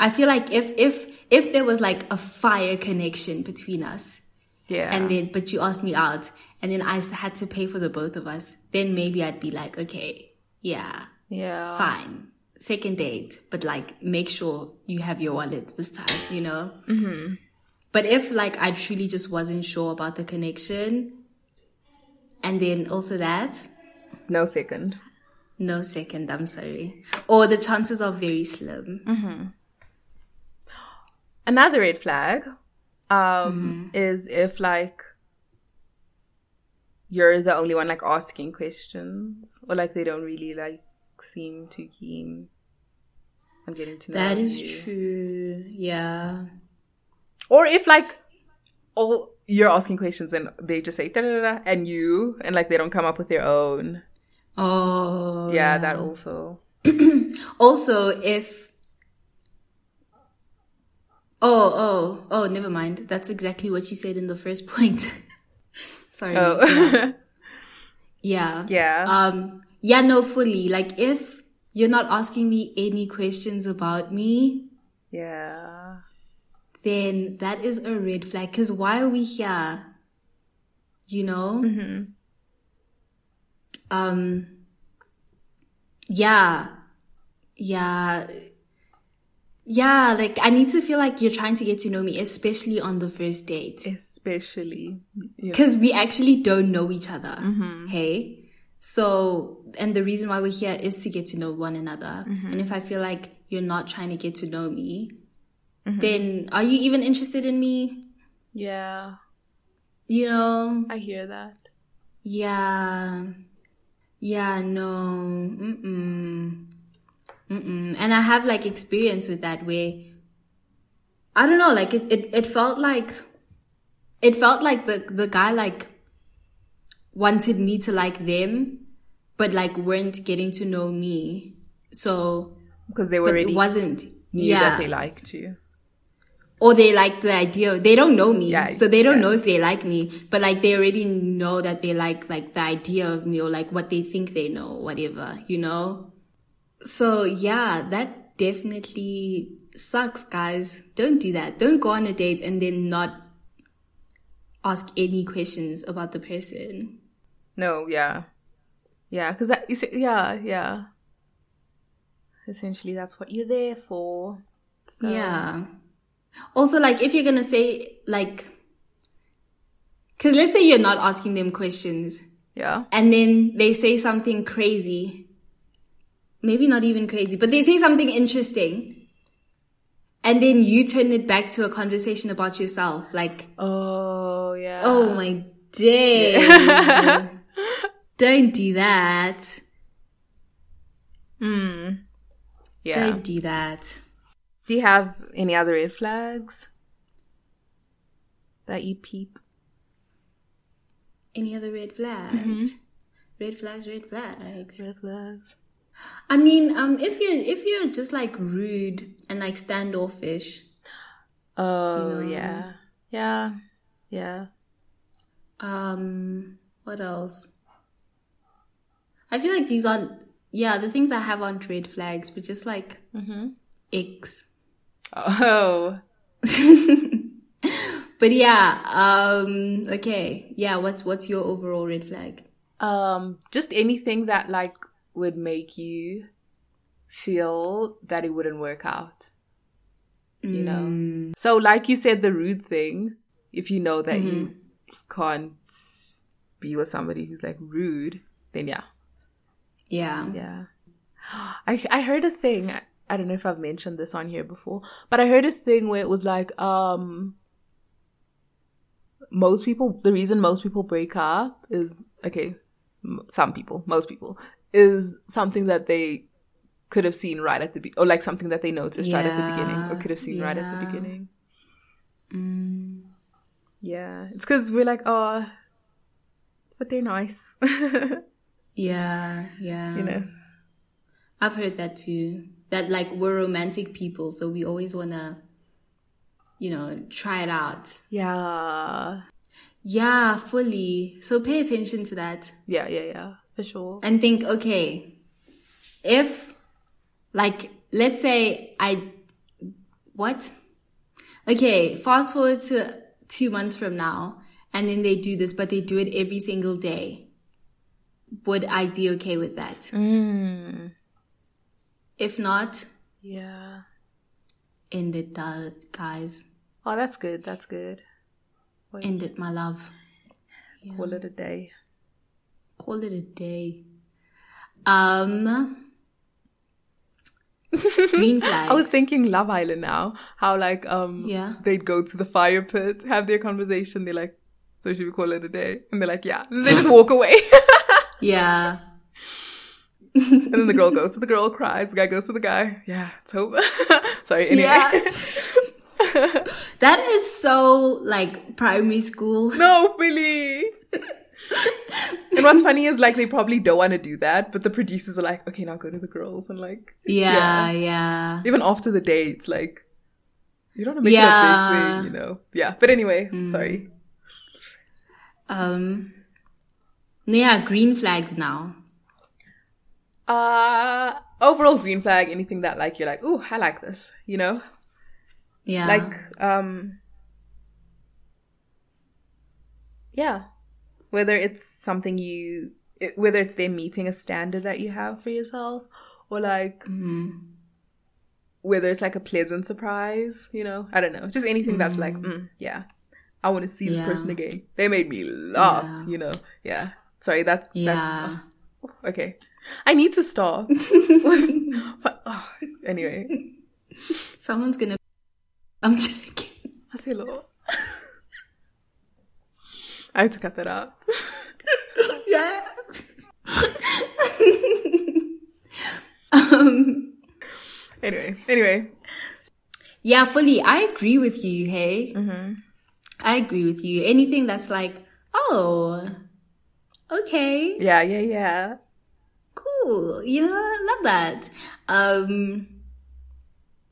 I feel like if if if there was like a fire connection between us, Yeah. and then but you asked me out, and then I had to pay for the both of us, then maybe I'd be like, okay, yeah, yeah. fine, second date, but like make sure you have your wallet this time, you know. Mm-hmm. But if like I truly just wasn't sure about the connection, and then also that, No second. no second, I'm sorry, or the chances are very slim. Another red flag um is if like you're the only one like asking questions or like they don't really like seem too keen on getting to know That is you. true. Yeah. Or if like all you're asking questions and they just say da da da and you and like they don't come up with their own. Oh. Yeah, that also. Also, if. Oh, oh, oh, never mind. That's exactly what you said in the first point. Sorry. Oh. Yeah. yeah. Um, yeah, no, fully. Like, if you're not asking me any questions about me, yeah. then that is a red flag. Cause why are we here? You know? Um, yeah. Yeah. Yeah, like I need to feel like you're trying to get to know me, especially on the first date. Especially yeah. Because we actually don't know each other. Mm-hmm. Hey? So, and the reason why we're here is to get to know one another. Mm-hmm. And if I feel like you're not trying to get to know me, mm-hmm. then are you even interested in me? Yeah. You know? I hear that. Yeah. Yeah, no. Mm-mm. Mm-mm. And I have like experience with that where I don't know, like it, it, it felt like it felt like the the guy like wanted me to like them, but like weren't getting to know me. So Because they were already it wasn't knew yeah. that they liked you. Or they like the idea they don't know me Yeah, so they don't yeah. know if they like me but like they already know that they like like the idea of me or like what they think they know whatever you know so yeah that definitely sucks guys don't do that don't go on a date and then not ask any questions about the person No, yeah. Yeah, because that, you see, yeah, yeah. Essentially, that's what you're there for. So, Yeah. Also, like, if you're gonna say, like, because let's say you're not asking them questions Yeah. and then they say something crazy. Maybe not even crazy, but they say something interesting. And then you turn it back to a conversation about yourself. Like, Oh, yeah. oh my days. Don't do that. Hmm. Yeah. Don't do that. Do you have any other red flags that you peep? Any other red flags? Red flags, red flags. Red flags. I mean, um, if you're if you're just like rude and like standoffish, Oh, know. yeah. Yeah. Yeah. um, what else? I feel like these aren't. Yeah, the things I have aren't red flags, but just like Mm-hmm. X. Oh. but yeah, um, okay, yeah. What's what's your overall red flag? Um, just anything that like would make you feel that it wouldn't work out. You know. Mm, So, like you said, the rude thing. If you know that you Mm-hmm. can't be with somebody who's like rude, then yeah, yeah. yeah. I I heard a thing. I, don't know if I've mentioned this on here before, but I heard a thing where it was like um most people the reason most people break up is okay m- some people most people is something that they could have seen right at the be- or like something that they noticed right at the beginning or could have seen right at the beginning. Mm, yeah. It's because we're like oh but they're nice. Yeah, yeah. you know? I've heard that too. That like we're romantic people, so we always wanna, you know, try it out. yeah Yeah, fully. So pay attention to that yeah yeah yeah for sure and think, okay, if like let's say I what? Okay, fast forward to two months from now, and then they do this, but they do it every single day. Would I be okay with that? mm. If not, yeah end it, guys. oh that's good that's good End it, my love. call it a day Call it a day. Um, green flags. I was thinking Love Island now. How like um Yeah. they'd go to the fire pit, have their conversation. They're like, "So should we call it a day?" And they're like, "Yeah." And they just walk away. yeah, and then the girl goes to the girl, cries. The guy goes to the guy. Yeah, it's hope. Sorry. Anyway. Yeah. that is so like primary school. no, Billy. and what's funny is like they probably don't want to do that, but the producers are like, "Okay, now go to the girls," and like, Yeah, yeah, yeah. even after the date, like. You don't want to make Yeah. it a big thing, you know? Yeah. But anyway, sorry. Um, yeah, green flags now. Uh overall green flag, anything that like you're like, ooh, I like this, you know? Yeah, Like, um Yeah. Whether it's something you it, whether it's them meeting a standard that you have for yourself or like Mhm. whether it's like a pleasant surprise, you know? I don't know. Just anything that's like, mm, yeah. I want to see this Yeah. person again. They made me laugh, Yeah. you know? Yeah. Sorry, that's yeah. that's Okay. I need to stop. but, oh, anyway, Someone's gonna. I'm joking. Marcelo. I have to cut that out. Yeah. um. Anyway, anyway. Yeah, fully. I agree with you. Hey, Mm-hmm. I agree with you. Anything that's like, oh, okay, Yeah, yeah, yeah. Cool. You know, love that. Um,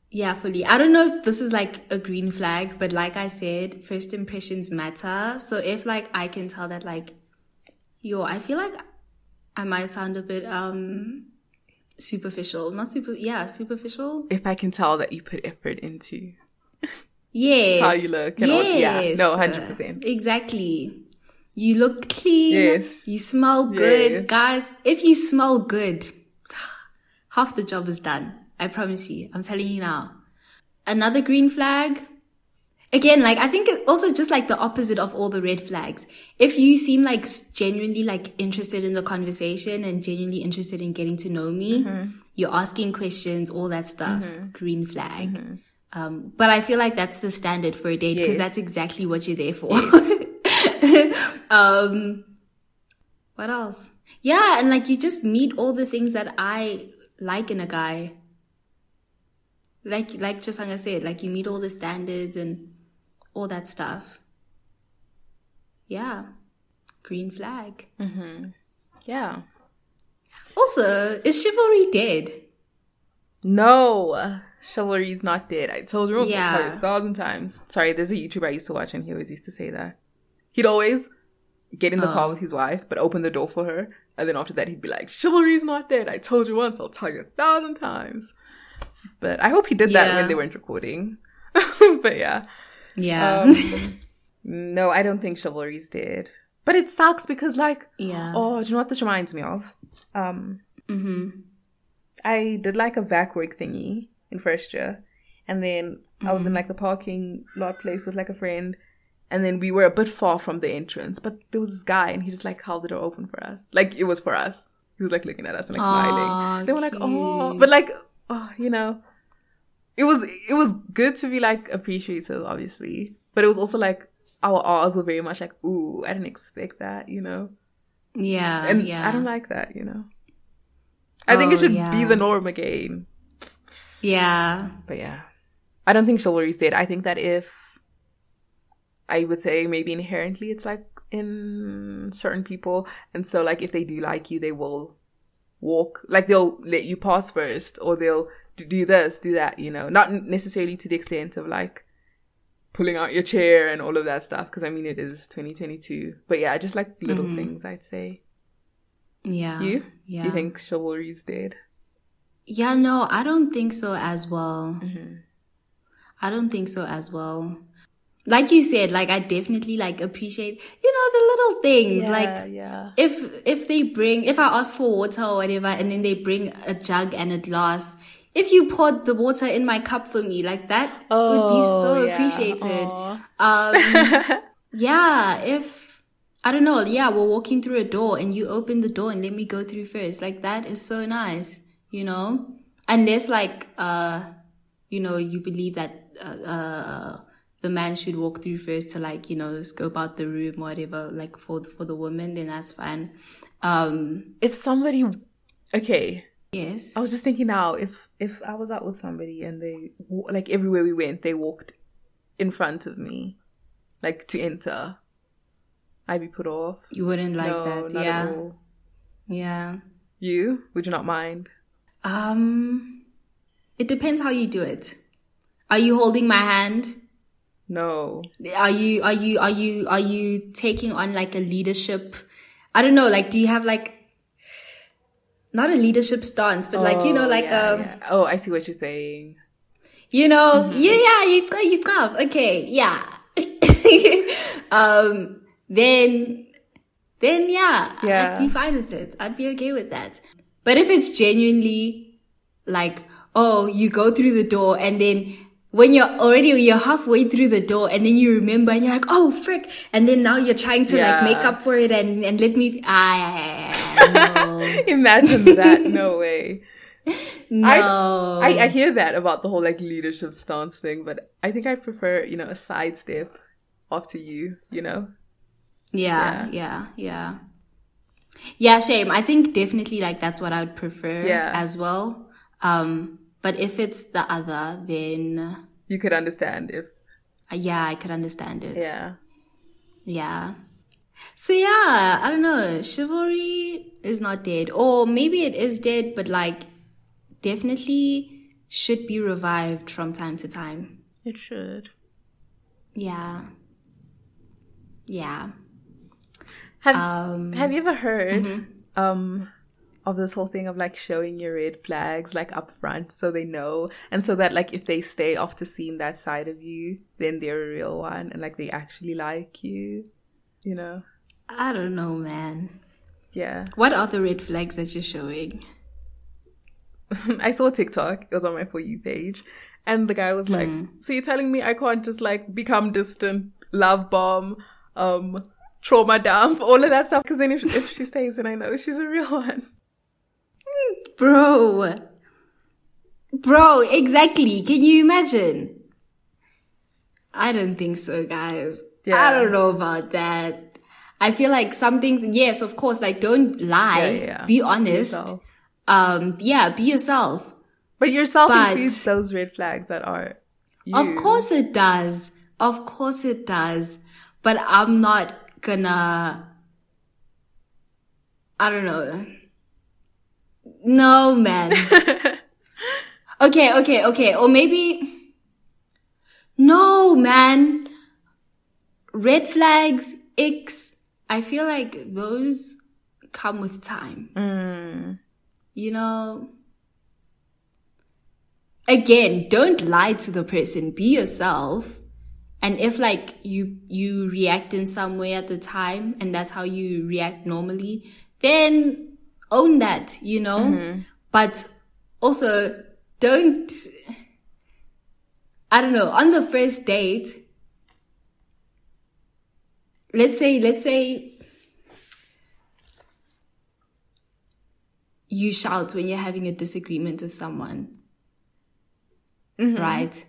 yeah, fully. I don't know if this is like a green flag, but like I said, first impressions matter. So if like I can tell that like, yo, I feel like I might sound a bit um superficial, not super, yeah, superficial. If I can tell that you put effort into Yes. How you look and all- yeah. No, 100%. Exactly. You look clean. Yes. You smell good. Yes. Guys, if you smell good, half the job is done. I promise you. I'm telling you now. Another green flag. Again, like, I think it's also just like the opposite of all the red flags. If you seem like genuinely like interested in the conversation and genuinely interested in getting to know me, Mm-hmm. you're asking questions, all that stuff, green flag. Um, but I feel like that's the standard for a date because Yes. that's exactly what you're there for. um, what else? Yeah, and like you just meet all the things that I like in a guy. Like like Chisanga said, like you meet all the standards and all that stuff. Yeah. Green flag. Mm-hmm. Yeah. Also, is chivalry dead? No. Chivalry's not dead. I told you Yeah. I'll tell you a thousand times. Sorry, there's a YouTuber I used to watch and he always used to say that. He'd always get in the Oh. car with his wife, but open the door for her. And then after that, he'd be like, Chivalry's not dead. I told you once, I'll tell you a thousand times. But I hope he did that Yeah. when they weren't recording. but yeah. Yeah. Um, No, I don't think chivalry's dead. But it sucks because like Yeah. oh, do you know what this reminds me of? Um Mm-hmm. I did like a vac work thingy in first year. And then I was in Mm-hmm. like the parking lot place with like a friend. And then we were a bit far from the entrance. But there was this guy and he just like held the door open for us. Like it was for us. He was like looking at us and like smiling. They were like, oh but like oh, you know. It was it was good to be like appreciative, obviously. But it was also like our R's were very much like, ooh, I didn't expect that, you know? Yeah. And yeah. I don't like that, you know? I think it Oh, should be the norm again. Yeah. But yeah, I don't think chivalry's dead. I think that if I would say maybe inherently it's like in certain people, and so like if they do like you, they will walk like they'll let you pass first, or they'll do this, do that. You know, not necessarily to the extent of like pulling out your chair and all of that stuff. Because I mean, it is 2022. But yeah, just like little things, I'd say. Yeah. You? Yeah. Do you think chivalry's dead? Yeah, no, I don't think so as well. Mm-hmm. I don't think so as well. Like you said, like I definitely like appreciate, you know, the little things. like yeah. if if they bring if I ask for water or whatever and then they bring a jug and a glass, if you poured the water in my cup for me, like that would be so Oh, yeah. appreciated. Um yeah, if I don't know, yeah, we're walking through a door and you open the door and let me go through first. Like that is so nice, you know? Unless like uh you know, you believe that uh, uh the man should walk through first to like, you know, scope out the room or whatever, like for for the woman, then that's fine. Um if somebody okay yes. i was just thinking now if if i was out with somebody and they like everywhere we went they walked in front of me like to enter i'd be put off You wouldn't like no that. yeah. Yeah. you would you not mind Um it depends how you do it. Are you holding my hand? No Are you are you are you are you taking on like a leadership? I don't know. Like, do you have like not a leadership stance, but like you know, Oh, like yeah, um, yeah. oh i see what you're saying you know, Mm-hmm. yeah, yeah, you go, you come, okay, yeah. um, then, then yeah, Yeah. I'd be fine with it. I'd be okay with that. But if it's genuinely like, oh, you go through the door and then when you're already you're halfway through the door and then you remember and you're like, oh frick, and then now you're trying to Yeah. like make up for it and and let me, ah, no, imagine that no way no. I, I hear that about the whole like leadership stance thing but i think i prefer you know a sidestep after you you know Yeah, yeah, yeah. Yeah, shame. I think definitely like that's what I would prefer Yeah. as well. Um, but if it's the other, then uh, you could understand if yeah, I could understand it. yeah Yeah. So yeah, I don't know. Chivalry is not dead, or maybe it is dead, but like definitely should be revived from time to time. it should Yeah. Yeah. Have Um, Have you ever heard Mm-hmm. um of this whole thing of like showing your red flags like up front so they know and so that like if they stay after seeing that side of you then they're a real one and like they actually like you you know? I don't know, man. yeah. What are the red flags that you're showing? I saw TikTok. It was on my for you page. And the guy was like so you're telling me I can't just like become distant love bomb um trauma dump all of that stuff? Because then if, if she stays then I know she's a real one Bro. Bro, exactly. Can you imagine? I don't think so, guys. Yeah. I don't know about that. I feel like some things, yes, of course, like don't lie. Yeah, yeah. Be honest. yourself. Um, yeah, be yourself. But yourself But- includes those red flags that are you. Of course it does. Of course it does. But I'm not gonna, I don't know. No, man. okay, okay, okay. Or maybe, no, man. Red flags, X. I feel like those come with time. Mm. You know, again, don't lie to the person. Be yourself. And if like you, you react in some way at the time and that's how you react normally, then own that, you know? Mm-hmm. But also don't, I don't know, on the first date, let's say, let's say you shout when you're having a disagreement with someone. Mm-hmm. Right?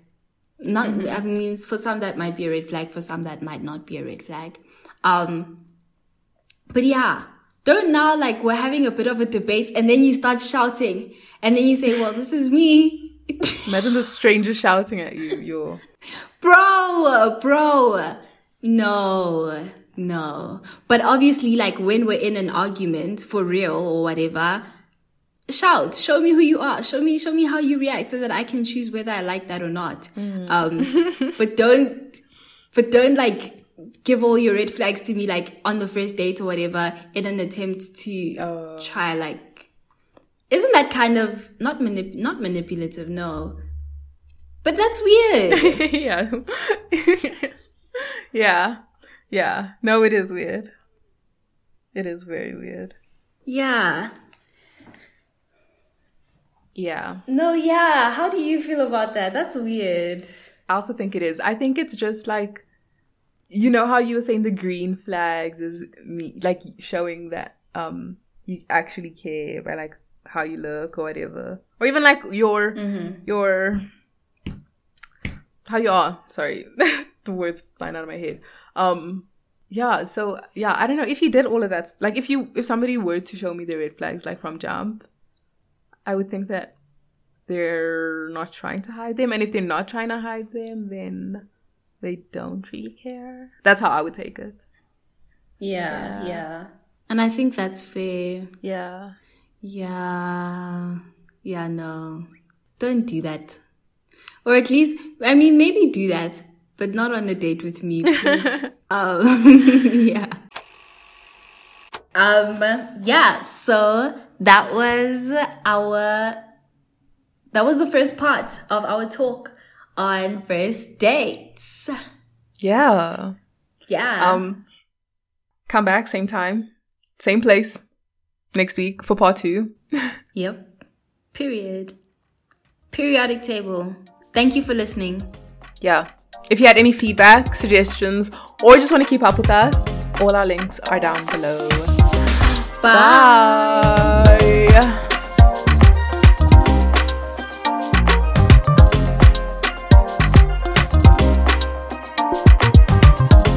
Not, mm-hmm. I mean, for some that might be a red flag, for some that might not be a red flag. Um, but yeah, don't now like we're having a bit of a debate and then you start shouting and then you say, well, this is me. Imagine the stranger shouting at you. You're bro, bro. No, no. But obviously, like when we're in an argument for real or whatever, shout, show me who you are. Show me, show me how you react so that I can choose whether I like that or not. Um, but don't, but don't like give all your red flags to me like on the first date or whatever in an attempt to oh. try like, isn't that kind of not manip- not manipulative? No. But that's weird. yeah. yeah. Yeah. No, it is weird. It is very weird. yeah. Yeah. No, yeah. How do you feel about that? That's weird. I also think it is. I think it's just like, you know how you were saying the green flags is me, like showing that um you actually care by like how you look or whatever, or even like your your how you are. Sorry, the words flying out of my head. Um, yeah. So yeah, I don't know if you did all of that. Like if you if somebody were to show me the red flags like from jump, I would think that they're not trying to hide them. And if they're not trying to hide them, then they don't really care. That's how I would take it. Yeah, yeah. And I think that's fair. Yeah. Yeah. Yeah, no. Don't do that. Or at least, I mean, maybe do that, but not on a date with me, please. um, yeah. Um, yeah, so that was our, that was the first part of our talk on first dates. Yeah. Yeah. Um, come back same time, same place next week for part two. Yep. Period. Periodic table. Thank you for listening. yeah. If you had any feedback, suggestions, or just want to keep up with us, all our links are down below. Bye.